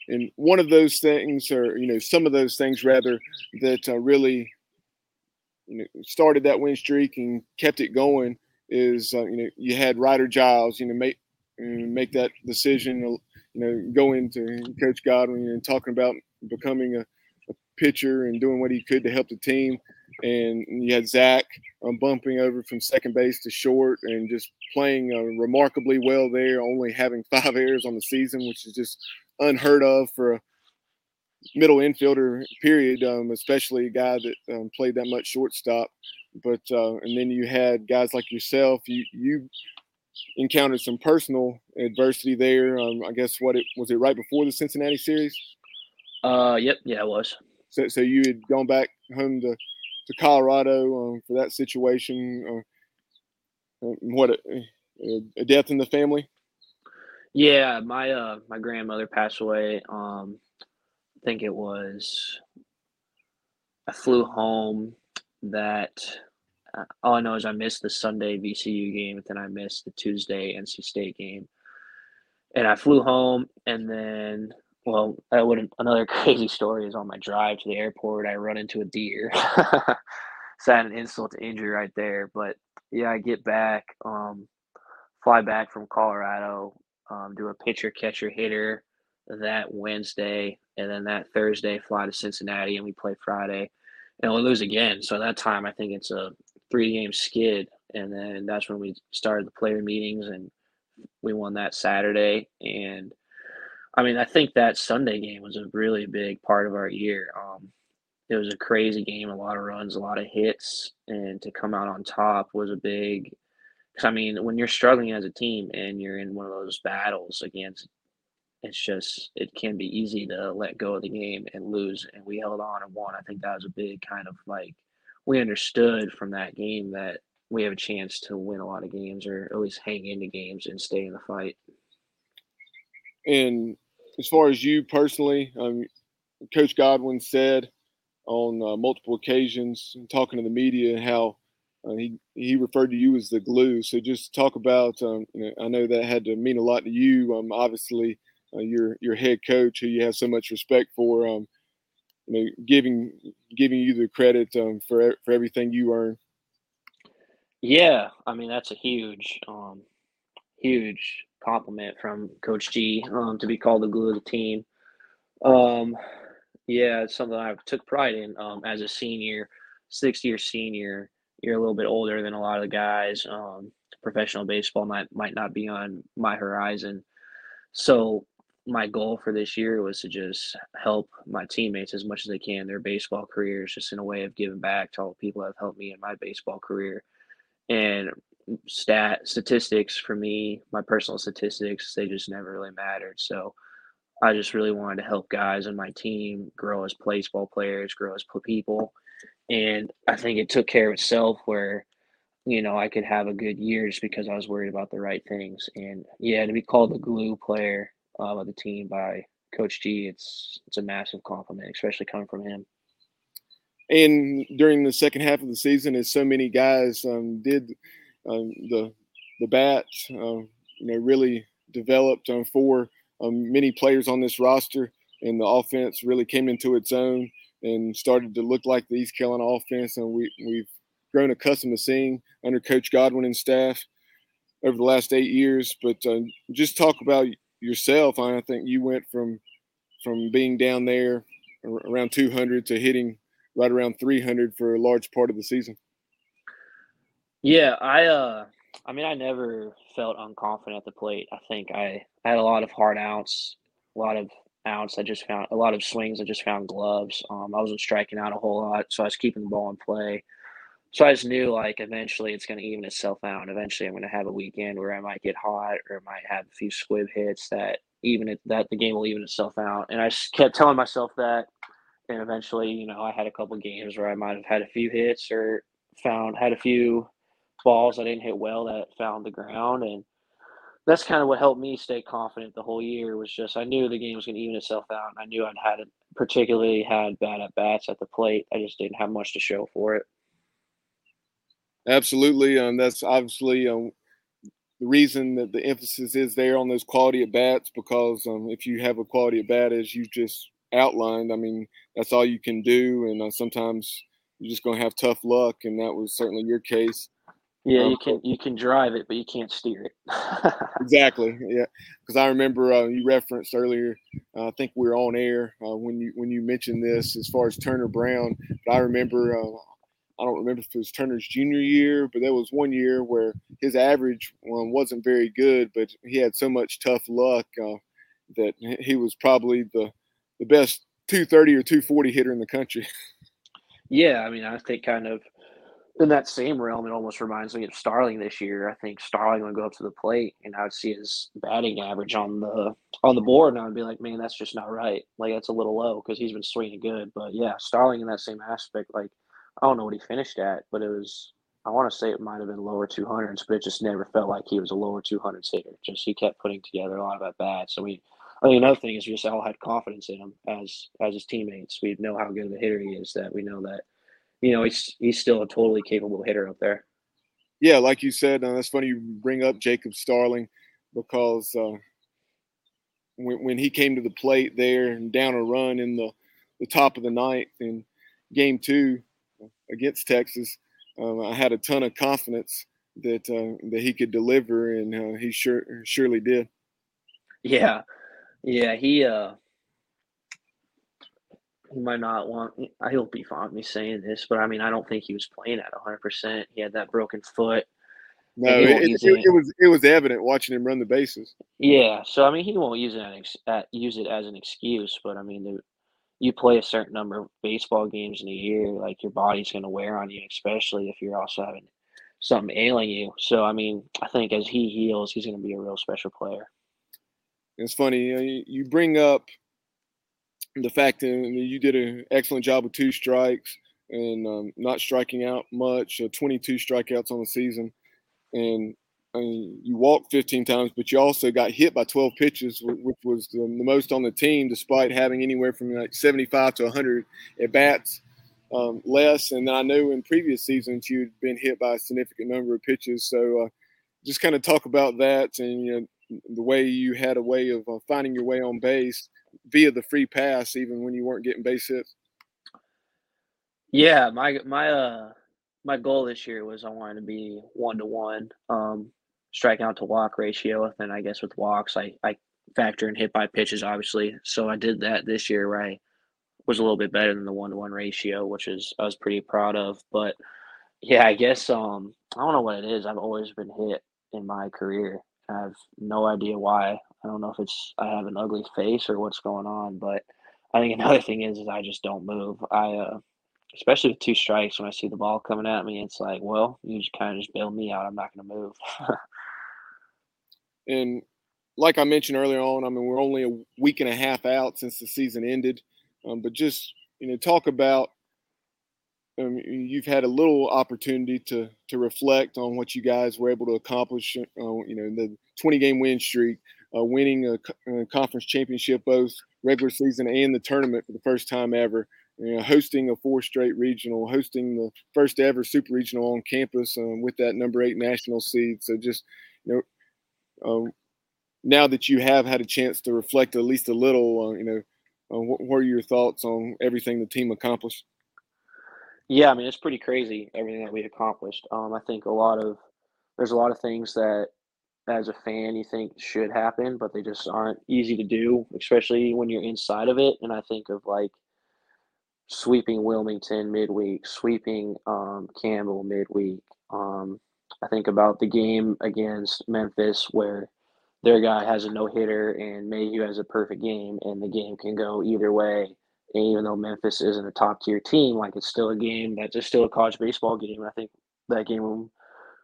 And one of those things, or you know, some of those things rather, that uh, really you know, started that win streak and kept it going is uh, you know you had Ryder Giles, you know, make make that decision, you know, go into Coach Godwin and talking about becoming a pitcher and doing what he could to help the team and you had Zach um, bumping over from second base to short and just playing uh, remarkably well there, only having five errors on the season, which is just unheard of for a middle infielder. Period, um, especially a guy that um, played that much shortstop. But uh, and then you had guys like yourself. You you encountered some personal adversity there. Um, I guess what it was it right before the Cincinnati series. Uh, yep, yeah, it was. So, so you had gone back home to to Colorado um, for that situation. Uh, uh what a, a, death in the family. Yeah, my uh my grandmother passed away. Um, I think it was. I flew home that. Uh, all I know is I missed the Sunday VCU game, and then I missed the Tuesday NC State game. And I flew home, and then well, that would another (laughs) crazy story is on my drive to the airport. I run into a deer. (laughs) so I had an insult to injury right there. But yeah, I get back, um, fly back from Colorado, um, do a pitcher, catcher, hitter that Wednesday, and then that Thursday fly to Cincinnati and we play Friday, and we lose again. So that time I think it's a three game skid, and then that's when we started the player meetings and we won that Saturday and I mean, I think that Sunday game was a really big part of our year. Um, it was a crazy game, a lot of runs, a lot of hits, and to come out on top was a big. Because I mean, when you're struggling as a team and you're in one of those battles against, it's just it can be easy to let go of the game and lose. And we held on and won. I think that was a big kind of like we understood from that game that we have a chance to win a lot of games or at least hang into games and stay in the fight. And as far as you personally, um, Coach Godwin said on uh, multiple occasions, talking to the media, how uh, he he referred to you as the glue. So just talk about. Um, you know, I know that had to mean a lot to you. Um, obviously, uh, your your head coach, who you have so much respect for, um, you know, giving giving you the credit um, for for everything you earn. Yeah, I mean that's a huge, um, huge compliment from Coach G um, to be called the glue of the team. Um, yeah, it's something I took pride in um, as a senior, sixth year senior. You're a little bit older than a lot of the guys. Um, professional baseball might might not be on my horizon, so my goal for this year was to just help my teammates as much as they can their baseball careers, just in a way of giving back to all the people that have helped me in my baseball career. And stat statistics for me, my personal statistics, they just never really mattered. So I just really wanted to help guys on my team grow as baseball players, grow as people. And I think it took care of itself where, you know, I could have a good year just because I was worried about the right things. And yeah, to be called the glue player uh, of the team by Coach G, it's it's a massive compliment, especially coming from him. And during the second half of the season, as so many guys um, did um, the the bat, uh, you know, really developed um, for um, many players on this roster, and the offense really came into its own and started to look like the East Carolina offense, and we we've grown accustomed to seeing under Coach Godwin and staff over the last eight years. But uh, just talk about yourself. I think you went from from being down there around 200 to hitting right around 300 for a large part of the season. Yeah, I uh I mean I never felt unconfident at the plate. I think I, I had a lot of hard outs, a lot of outs I just found a lot of swings I just found gloves. Um I wasn't striking out a whole lot, so I was keeping the ball in play. So I just knew like eventually it's gonna even itself out. And Eventually I'm gonna have a weekend where I might get hot or I might have a few squib hits that even it, that the game will even itself out. And I just kept telling myself that and eventually, you know, I had a couple games where I might have had a few hits or found had a few balls I didn't hit well that found the ground, and that's kind of what helped me stay confident the whole year. Was just I knew the game was going to even itself out, and I knew I'd had particularly had bad at bats at the plate. I just didn't have much to show for it. Absolutely, and um, that's obviously um, the reason that the emphasis is there on those quality at bats because um, if you have a quality at bat as you just outlined, I mean that's all you can do, and uh, sometimes you're just going to have tough luck, and that was certainly your case. Yeah, um, you can you can drive it, but you can't steer it. (laughs) exactly. Yeah, because I remember uh, you referenced earlier. Uh, I think we were on air uh, when you when you mentioned this as far as Turner Brown. But I remember uh, I don't remember if it was Turner's junior year, but there was one year where his average um, wasn't very good, but he had so much tough luck uh, that he was probably the the best 230 or 240 hitter in the country. (laughs) Yeah, I mean, I think kind of in that same realm, it almost reminds me of Starling this year. I think Starling would go up to the plate, and I would see his batting average on the on the board, and I would be like, "Man, that's just not right. Like that's a little low because he's been swinging good." But yeah, Starling in that same aspect, like I don't know what he finished at, but it was I want to say it might have been lower 200s, but it just never felt like he was a lower 200s hitter. Just he kept putting together a lot of at bats. So we, I think another thing is we just all had confidence in him as as his teammates. We know how good of a hitter he is. That we know that you know, he's he's still a totally capable hitter up there. Yeah, like you said, uh, that's funny you bring up Jacob Starling because uh, when when he came to the plate there and down a run in the the top of the ninth in game two against Texas, um, I had a ton of confidence that uh, that he could deliver, and uh, he sure surely did. Yeah, yeah, he uh he might not want. He'll be fine with me saying this, but I mean, I don't think he was playing at 100. percent He had that broken foot. No, it, it, it, was it was evident watching him run the bases. Yeah, so I mean, he won't use it as, uh, use it as an excuse, but I mean, the, you play a certain number of baseball games in a year, like your body's going to wear on you, especially if you're also having something ailing you. So I mean, I think as he heals, he's going to be a real special player. It's funny you, know, you bring up the fact that you did an excellent job with two strikes and um, not striking out much, uh, 22 strikeouts on the season, and I mean, you walked 15 times, but you also got hit by 12 pitches, which was the, most on the team, despite having anywhere from like 75 to 100 at bats um, less. And I know in previous seasons you'd been hit by a significant number of pitches. So uh, just kind of talk about that and you know, the way you had a way of uh, finding your way on base via the free pass, even when you weren't getting base hits? Yeah, my my uh my goal this year was I wanted to be one to one, um, out to walk ratio. And I guess with walks, I I factor in hit by pitches, obviously. So I did that this year, where I was a little bit better than the one to one ratio, which is I was pretty proud of. But yeah, I guess um I don't know what it is. I've always been hit in my career. I have no idea why. I don't know if it's I have an ugly face or what's going on, but I think (laughs) another thing is is I just don't move. I uh, especially with two strikes when I see the ball coming at me, it's like, well, you just kind of just bail me out. I'm not going to move. (laughs) and like I mentioned earlier on, I mean we're only a week and a half out since the season ended, um, but just you know talk about um, you've had a little opportunity to to reflect on what you guys were able to accomplish. Uh, you know, the 20 game win streak, uh, winning a, a, conference championship both regular season and the tournament for the first time ever. You know, hosting a four straight regional, hosting the first ever super regional on campus um, with that number eight national seed. So just you know, um, now that you have had a chance to reflect at least a little, uh, you know, uh, what, are your thoughts on everything the team accomplished? Yeah, I mean it's pretty crazy everything that we accomplished. Um, I think a lot of there's a lot of things that as a fan you think should happen, but they just aren't easy to do, especially when you're inside of it. And I think of like sweeping Wilmington midweek, sweeping um, Campbell midweek. Um, I think about the game against Memphis where their guy has a no hitter and Mayhew has a perfect game, and the game can go either way. And even though Memphis isn't a top tier team, like it's still a game that's just still a college baseball game. I think that game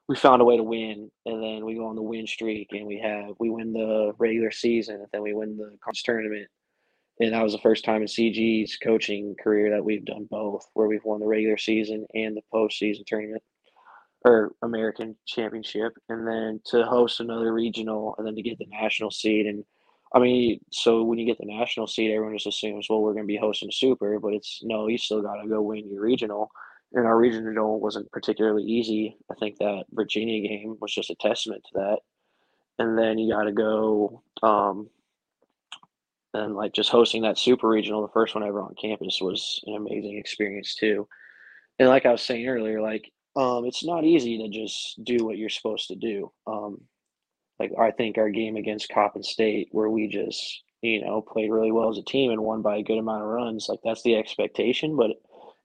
we found a way to win, and then we go on the win streak, and we have we win the regular season, and then we win the conference tournament. And that was the first time in CG's coaching career that we've done both, where we've won the regular season and the postseason tournament. or American championship, and then to host another regional, and then to get the national seed. And I mean, so when you get the national seed, everyone just assumes, well, we're going to be hosting a super, but it's no, you still got to go win your regional. And our regional wasn't particularly easy. I think that Virginia game was just a testament to that. And then you got to go, um, and like just hosting that super regional, the first one ever on campus, was an amazing experience too. And like I was saying earlier, like um, it's not easy to just do what you're supposed to do. Um, like I think our game against Coppin State, where we just you know played really well as a team and won by a good amount of runs, like that's the expectation. But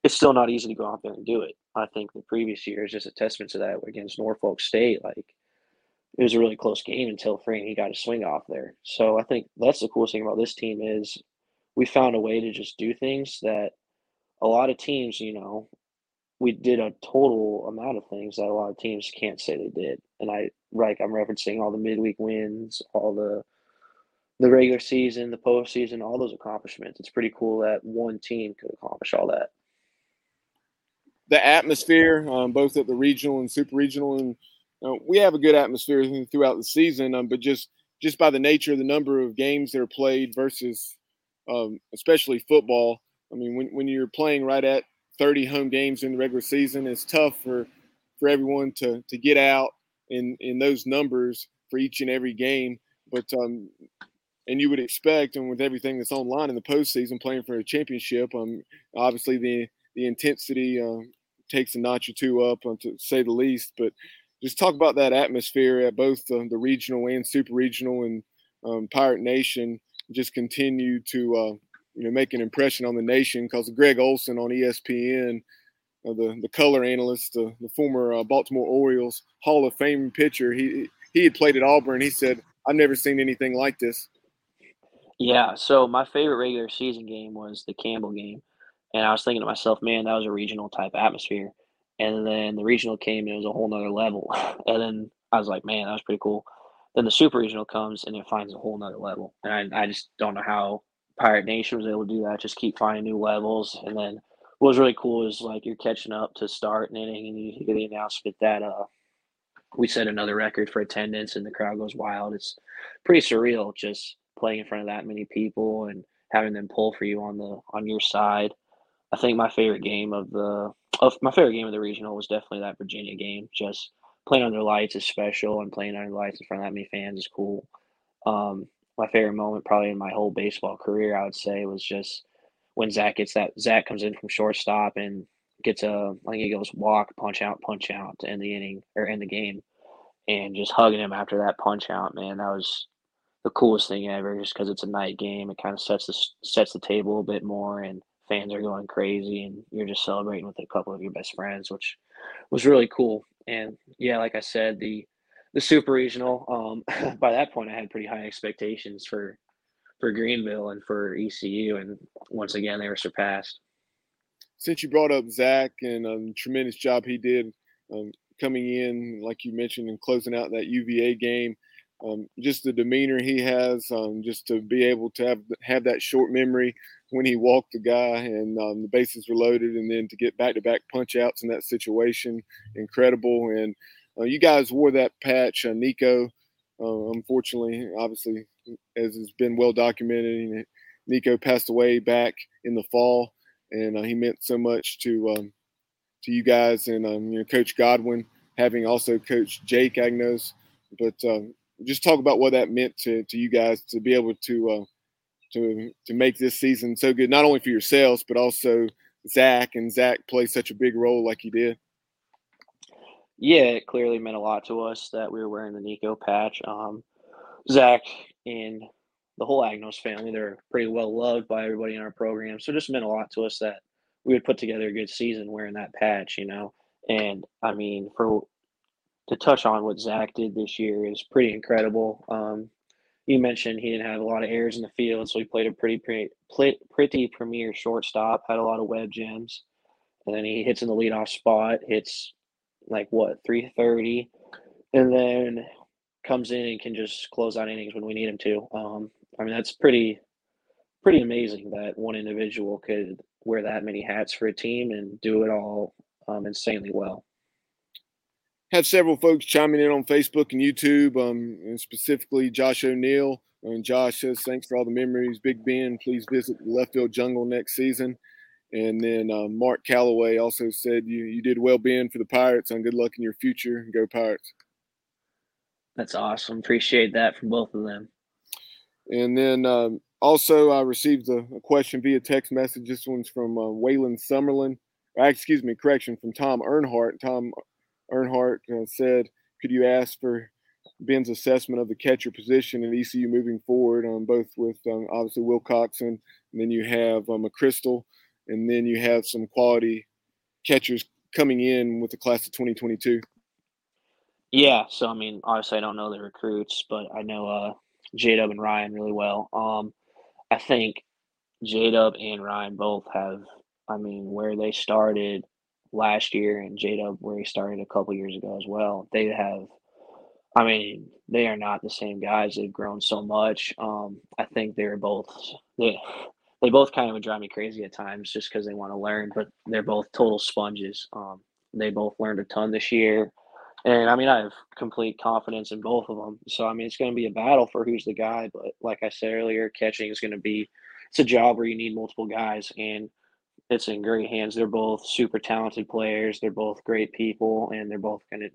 it's still not easy to go out there and do it. I think the previous year is just a testament to that against Norfolk State. Like it was a really close game until Franny got a swing off there. So I think that's the coolest thing about this team is we found a way to just do things that a lot of teams, you know, we did a total amount of things that a lot of teams can't say they did. And I like I'm referencing all the midweek wins, all the the regular season, the postseason, all those accomplishments. It's pretty cool that one team could accomplish all that. The atmosphere, um, both at the regional and super regional, and uh, we have a good atmosphere throughout the season. Um, but just just by the nature of the number of games that are played versus, um, especially football. I mean, when when you're playing right at 30 home games in the regular season. It's tough for for everyone to to get out in in those numbers for each and every game. But um, and you would expect, and with everything that's online in the postseason, playing for a championship, um, obviously the the intensity uh, takes a notch or two up, um, to say the least. But just talk about that atmosphere at both the, the regional and super regional and um, Pirate Nation. Just continue to uh, you know, make an impression on the nation because Gregg Olson on ESPN, uh, the the color analyst, uh, the former uh, Baltimore Orioles Hall of Fame pitcher, he he had played at Auburn. He said, "I've never seen anything like this." Yeah. So my favorite regular season game was the Campbell game, and I was thinking to myself, "Man, that was a regional type atmosphere." And then the regional came, and it was a whole nother level. (laughs) and then I was like, "Man, that was pretty cool." Then the super regional comes, and it finds a whole nother level. And I, I just don't know how Pirate Nation was able to do that, just keep finding new levels. And then what was really cool is like you're catching up to start an inning and you get the announcement that uh we set another record for attendance and the crowd goes wild. It's pretty surreal just playing in front of that many people and having them pull for you on the on your side. I think my favorite game of the of my favorite game of the regional was definitely that Virginia game. Just playing under lights is special and playing under lights in front of that many fans is cool. Um, my favorite moment probably in my whole baseball career, I would say, was just when Zach gets that Zach comes in from shortstop and gets a I think he goes walk, punch out, punch out to end the inning or end the game. And just hugging him after that punch out, man, that was the coolest thing ever. Just because it's a night game, it kind of sets the sets the table a bit more, and fans are going crazy, and you're just celebrating with a couple of your best friends, which was really cool. And yeah, like I said, the the super regional. Um, (laughs) by that point, I had pretty high expectations for for Greenville and for ECU, and once again, they were surpassed. Since you brought up Zach and um, tremendous job he did um, coming in, like you mentioned, and closing out that UVA game, um, just the demeanor he has, um, just to be able to have have that short memory when he walked the guy and um, the bases were loaded, and then to get back to back punch outs in that situation, incredible. And uh, you guys wore that patch, uh, Nico. Uh, unfortunately, obviously, as has been well documented, Nico passed away back in the fall, and uh, he meant so much to um, to you guys and um, you know Coach Godwin, having also coached Jake Agnos. But um, just talk about what that meant to, to you guys to be able to uh, to to make this season so good, not only for yourselves but also Zach and Zach play such a big role like he did. Yeah, it clearly meant a lot to us that we were wearing the Nico patch. Um, Zach and the whole Agnos family, they're pretty well loved by everybody in our program. So it just meant a lot to us that we would put together a good season wearing that patch, you know. And I mean, for to touch on what Zach did this year is pretty incredible. Um, you mentioned he didn't have a lot of errors in the field, so he played a pretty pretty, pretty premier shortstop, had a lot of web gems, and then he hits in the leadoff spot, hits like what 330 and then comes in and can just close out innings when we need him to. Um, i mean that's pretty pretty amazing that one individual could wear that many hats for a team and do it all um, insanely well have several folks chiming in on Facebook and YouTube, um, and specifically Josh O'Neill. And Josh says, "Thanks for all the memories, Big Ben. Please visit the left field jungle next season." And then uh, Mark Calloway also said, "You you did well, Ben, for the Pirates, and good luck in your future. Go Pirates." That's awesome. Appreciate that from both of them. And then um, also, I received a, a, question via text message. This one's from uh, Waylon Summerlin. Excuse me, correction from Tom Earnhardt. Tom Earnhardt uh, said, "Could you ask for Ben's assessment of the catcher position in ECU moving forward, um, both with um, obviously Wilcoxon, and then you have um, and then you have some quality catchers coming in with the class of 2022." Yeah, so I mean, obviously, I don't know the recruits, but I know uh, J Dub and Ryan really well. Um, I think J Dub and Ryan both have, I mean, where they started last year and J Dub where he started a couple years ago as well. They have, I mean, they are not the same guys. They've grown so much. Um, I think they're both they they both kind of would drive me crazy at times just because they want to learn, but they're both total sponges. Um, they both learned a ton this year. And I mean, I have complete confidence in both of them. So, I mean, it's going to be a battle for who's the guy. But like I said earlier, catching is going to be, it's a job where you need multiple guys. And it's in great hands. They're both super talented players. They're both great people. And they're both to,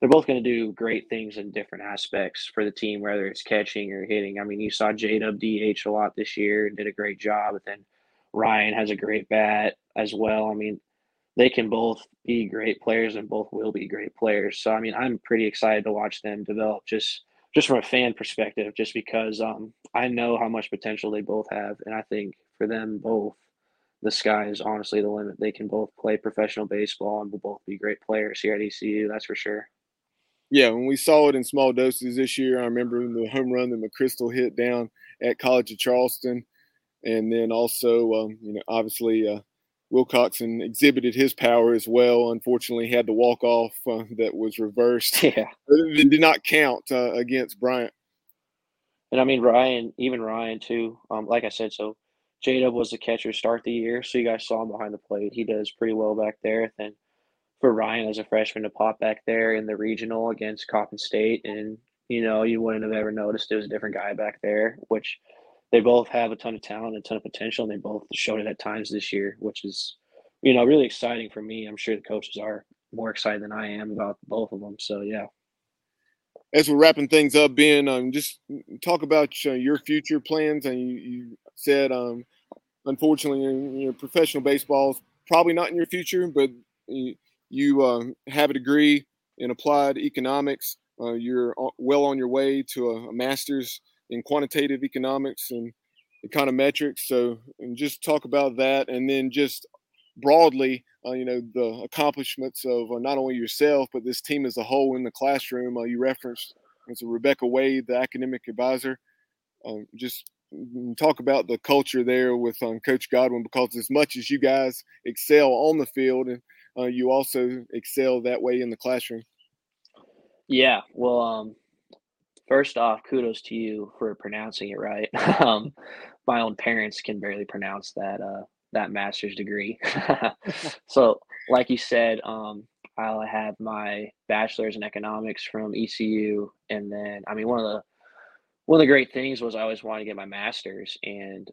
they're both to do great things in different aspects for the team, whether it's catching or hitting. I mean, you saw J DH a lot this year and did a great job. But then Ryan has a great bat as well. I mean, they can both be great players and both will be great players. So I mean, I'm pretty excited to watch them develop just just from a fan perspective, just because um, I know how much potential they both have, and I think for them both, the sky is honestly the limit. They can both play professional baseball and will both be great players here at ECU. That's for sure. Yeah, when we saw it in small doses this year, I remember the home run that McChrystal hit down at College of Charleston, and then also, um, you know, obviously uh, Wilcoxon exhibited his power as well. Unfortunately, had the walk off uh, that was reversed. (laughs) Yeah, it did not count uh, against Bryant. And I mean Ryan, even Ryan too. Um, like I said, so J Dub was the catcher start the year, so you guys saw him behind the plate. He does pretty well back there. Then for Ryan as a freshman to pop back there in the regional against Coppin State, and you know you wouldn't have ever noticed it was a different guy back there, which they both have a ton of talent, a ton of potential, and they both showed it at times this year, which is, you know, really exciting for me. I'm sure the coaches are more excited than I am about both of them. So yeah. As we're wrapping things up, Ben, um, just talk about uh, your future plans. And you, you said, um, unfortunately, your professional baseball is probably not in your future, but you, you uh, have a degree in applied economics. Uh, you're well on your way to a, a master's in quantitative economics and econometrics. So, and just talk about that, and then just broadly, uh, you know, the accomplishments of uh, not only yourself but this team as a whole in the classroom. Uh, you referenced as Rebecca Wade, the academic advisor. Um, just talk about the culture there with um, Coach Godwin, because as much as you guys excel on the field, and uh, you also excel that way in the classroom. Yeah, well, um, First off, kudos to you for pronouncing it right. (laughs) um, my own parents can barely pronounce that uh, that master's degree. (laughs) so, like you said, um, I'll have my bachelor's in economics from ECU, and then I mean one of the one of the great things was I always wanted to get my master's, and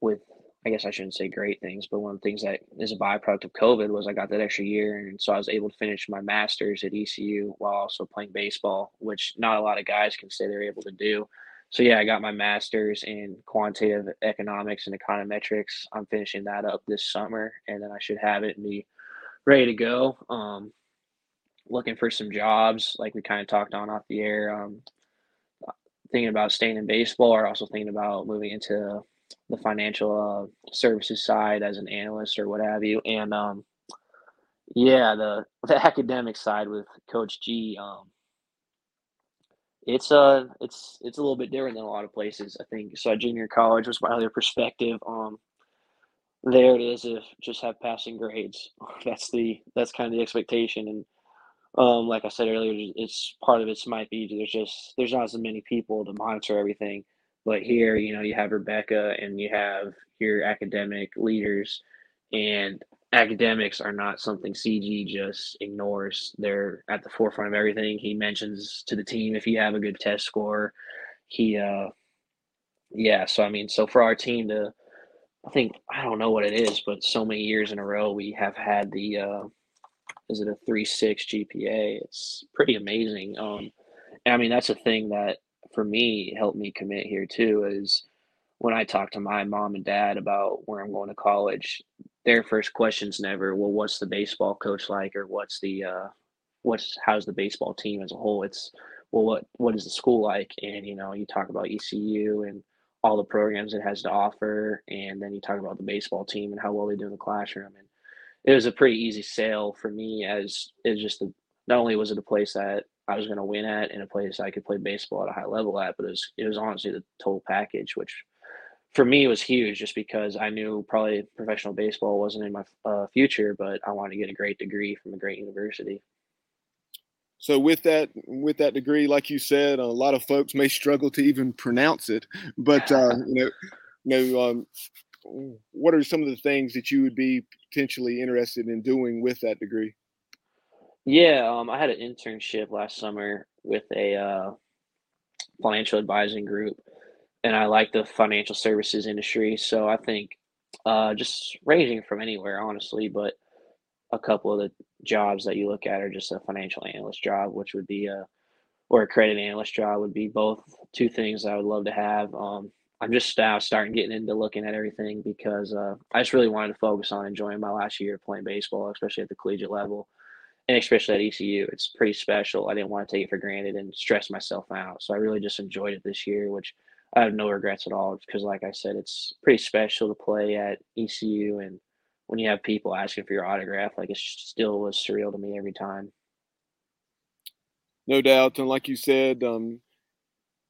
with I guess I shouldn't say great things, but one of the things that is a byproduct of COVID was I got that extra year. And so I was able to finish my master's at ECU while also playing baseball, which not a lot of guys can say they're able to do. So yeah, I got my master's in quantitative economics and econometrics. I'm finishing that up this summer, and then I should have it and be ready to go. Um, looking for some jobs, like we kind of talked on off the air. Um, thinking about staying in baseball, or also thinking about moving into the financial uh, services side as an analyst or what have you. And um, yeah, the (laughs) the academic side with Coach G, um, it's uh it's it's a little bit different than a lot of places. I think so. Junior college was my other perspective. Um, there it is. If just have passing grades, (laughs) that's the that's kind of the expectation. And um, like I said earlier, it's part of it might be there's just there's not as many people to monitor everything. But here, you know, you have Rebecca and you have your academic leaders, and academics are not something CG just ignores. They're at the forefront of everything. He mentions to the team if you have a good test score, he uh yeah, so I mean, so for our team to I think I don't know what it is, but so many years in a row we have had the uh is it a three six GPA? It's pretty amazing. Um I mean that's a thing that for me helped me commit here too is when I talk to my mom and dad about where I'm going to college, their first question's never, well, what's the baseball coach like, or what's the, uh, what's how's the baseball team as a whole? It's, well, what what is the school like? And you know, you talk about ECU and all the programs it has to offer, and then you talk about the baseball team and how well they do in the classroom. And it was a pretty easy sale for me, as it's just a, not only was it a place that I was going to win at, and a place I could play baseball at a high level at, but it was it was honestly the total package, which for me was huge just because I knew probably professional baseball wasn't in my uh, future, but I wanted to get a great degree from a great university. So with that with that degree, like you said, a lot of folks may struggle to even pronounce it. But uh, (laughs) you know, you know, um, what are some of the things that you would be potentially interested in doing with that degree? Yeah, um, I had an internship last summer with a uh, financial advising group and I like the financial services industry. So I think uh, just ranging from anywhere, honestly, but a couple of the jobs that you look at are just a financial analyst job, which would be a or a credit analyst job would be both two things I would love to have. Um, I'm just now starting getting into looking at everything because uh, I just really wanted to focus on enjoying my last year playing baseball, especially at the collegiate level, and especially at ECU. It's pretty special. I didn't want to take it for granted and stress myself out, so I really just enjoyed it this year, which I have no regrets at all because, like I said, it's pretty special to play at ECU, and when you have people asking for your autograph, like it still was surreal to me every time. No doubt, and like you said, um,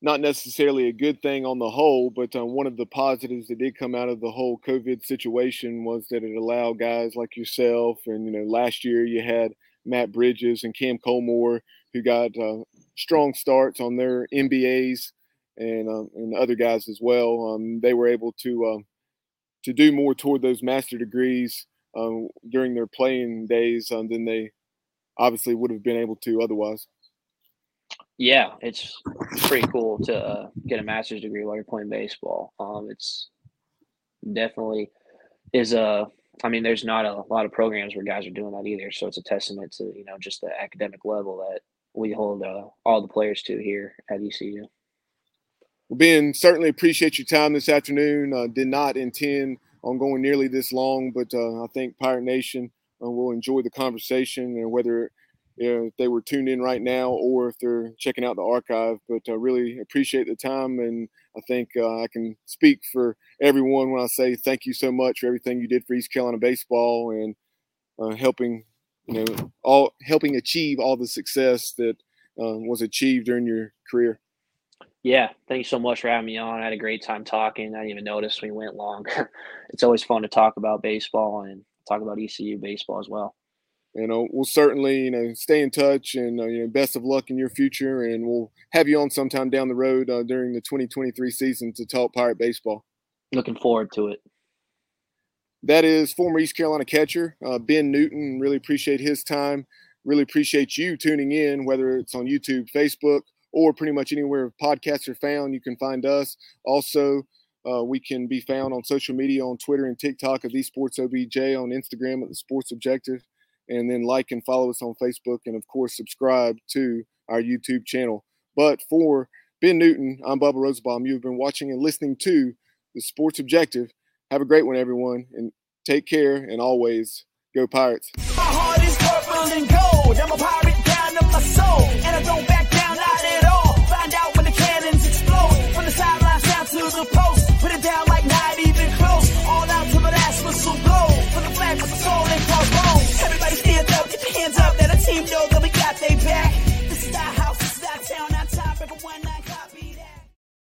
not necessarily a good thing on the whole, but um, one of the positives that did come out of the whole COVID situation was that it allowed guys like yourself, and you know, last year you had Matt Bridges and Cam Colmore who got uh, strong starts on their MBAs and um, and other guys as well. Um, they were able to uh, to do more toward those master degrees during their playing days um, than they obviously would have been able to otherwise. Yeah, it's pretty cool to uh, get a master's degree while you're playing baseball. Um, it's definitely is a. I mean, there's not a lot of programs where guys are doing that either. So it's a testament to you know just the academic level that we hold uh, all the players to here at ECU. Well, Ben, certainly appreciate your time this afternoon. Uh, did not intend on going nearly this long, but uh, I think Pirate Nation uh, will enjoy the conversation and whether you know, if they were tuned in right now or if they're checking out the archive. But I really appreciate the time, and I think uh, I can speak for everyone when I say thank you so much for everything you did for East Carolina baseball and uh, helping you know all helping achieve all the success that uh, was achieved during your career. Yeah, thank you so much for having me on. I had a great time talking. I didn't even notice we went long. (laughs) it's always fun to talk about baseball and talk about ECU baseball as well. You know, we'll certainly you know stay in touch, and uh, you know, best of luck in your future. And we'll have you on sometime down the road uh, during the 2023 season to talk Pirate baseball. Looking forward to it. That is former East Carolina catcher uh, Ben Newton. Really appreciate his time. Really appreciate you tuning in, whether it's on YouTube, Facebook, or pretty much anywhere podcasts are found. You can find us. Also, uh, we can be found on social media on Twitter and TikTok at the Sports OBJ, on Instagram at the Sports Objective, and then like and follow us on Facebook, and of course subscribe to our YouTube channel. But for Ben Newton, I'm Bubba Rosenbaum. You've been watching and listening to the Sports Objective. Have a great one, everyone, and take care. And always go Pirates. My heart is purple and gold. I'm a pirate down in my soul, and I don't back team know that we got they back. This is our house.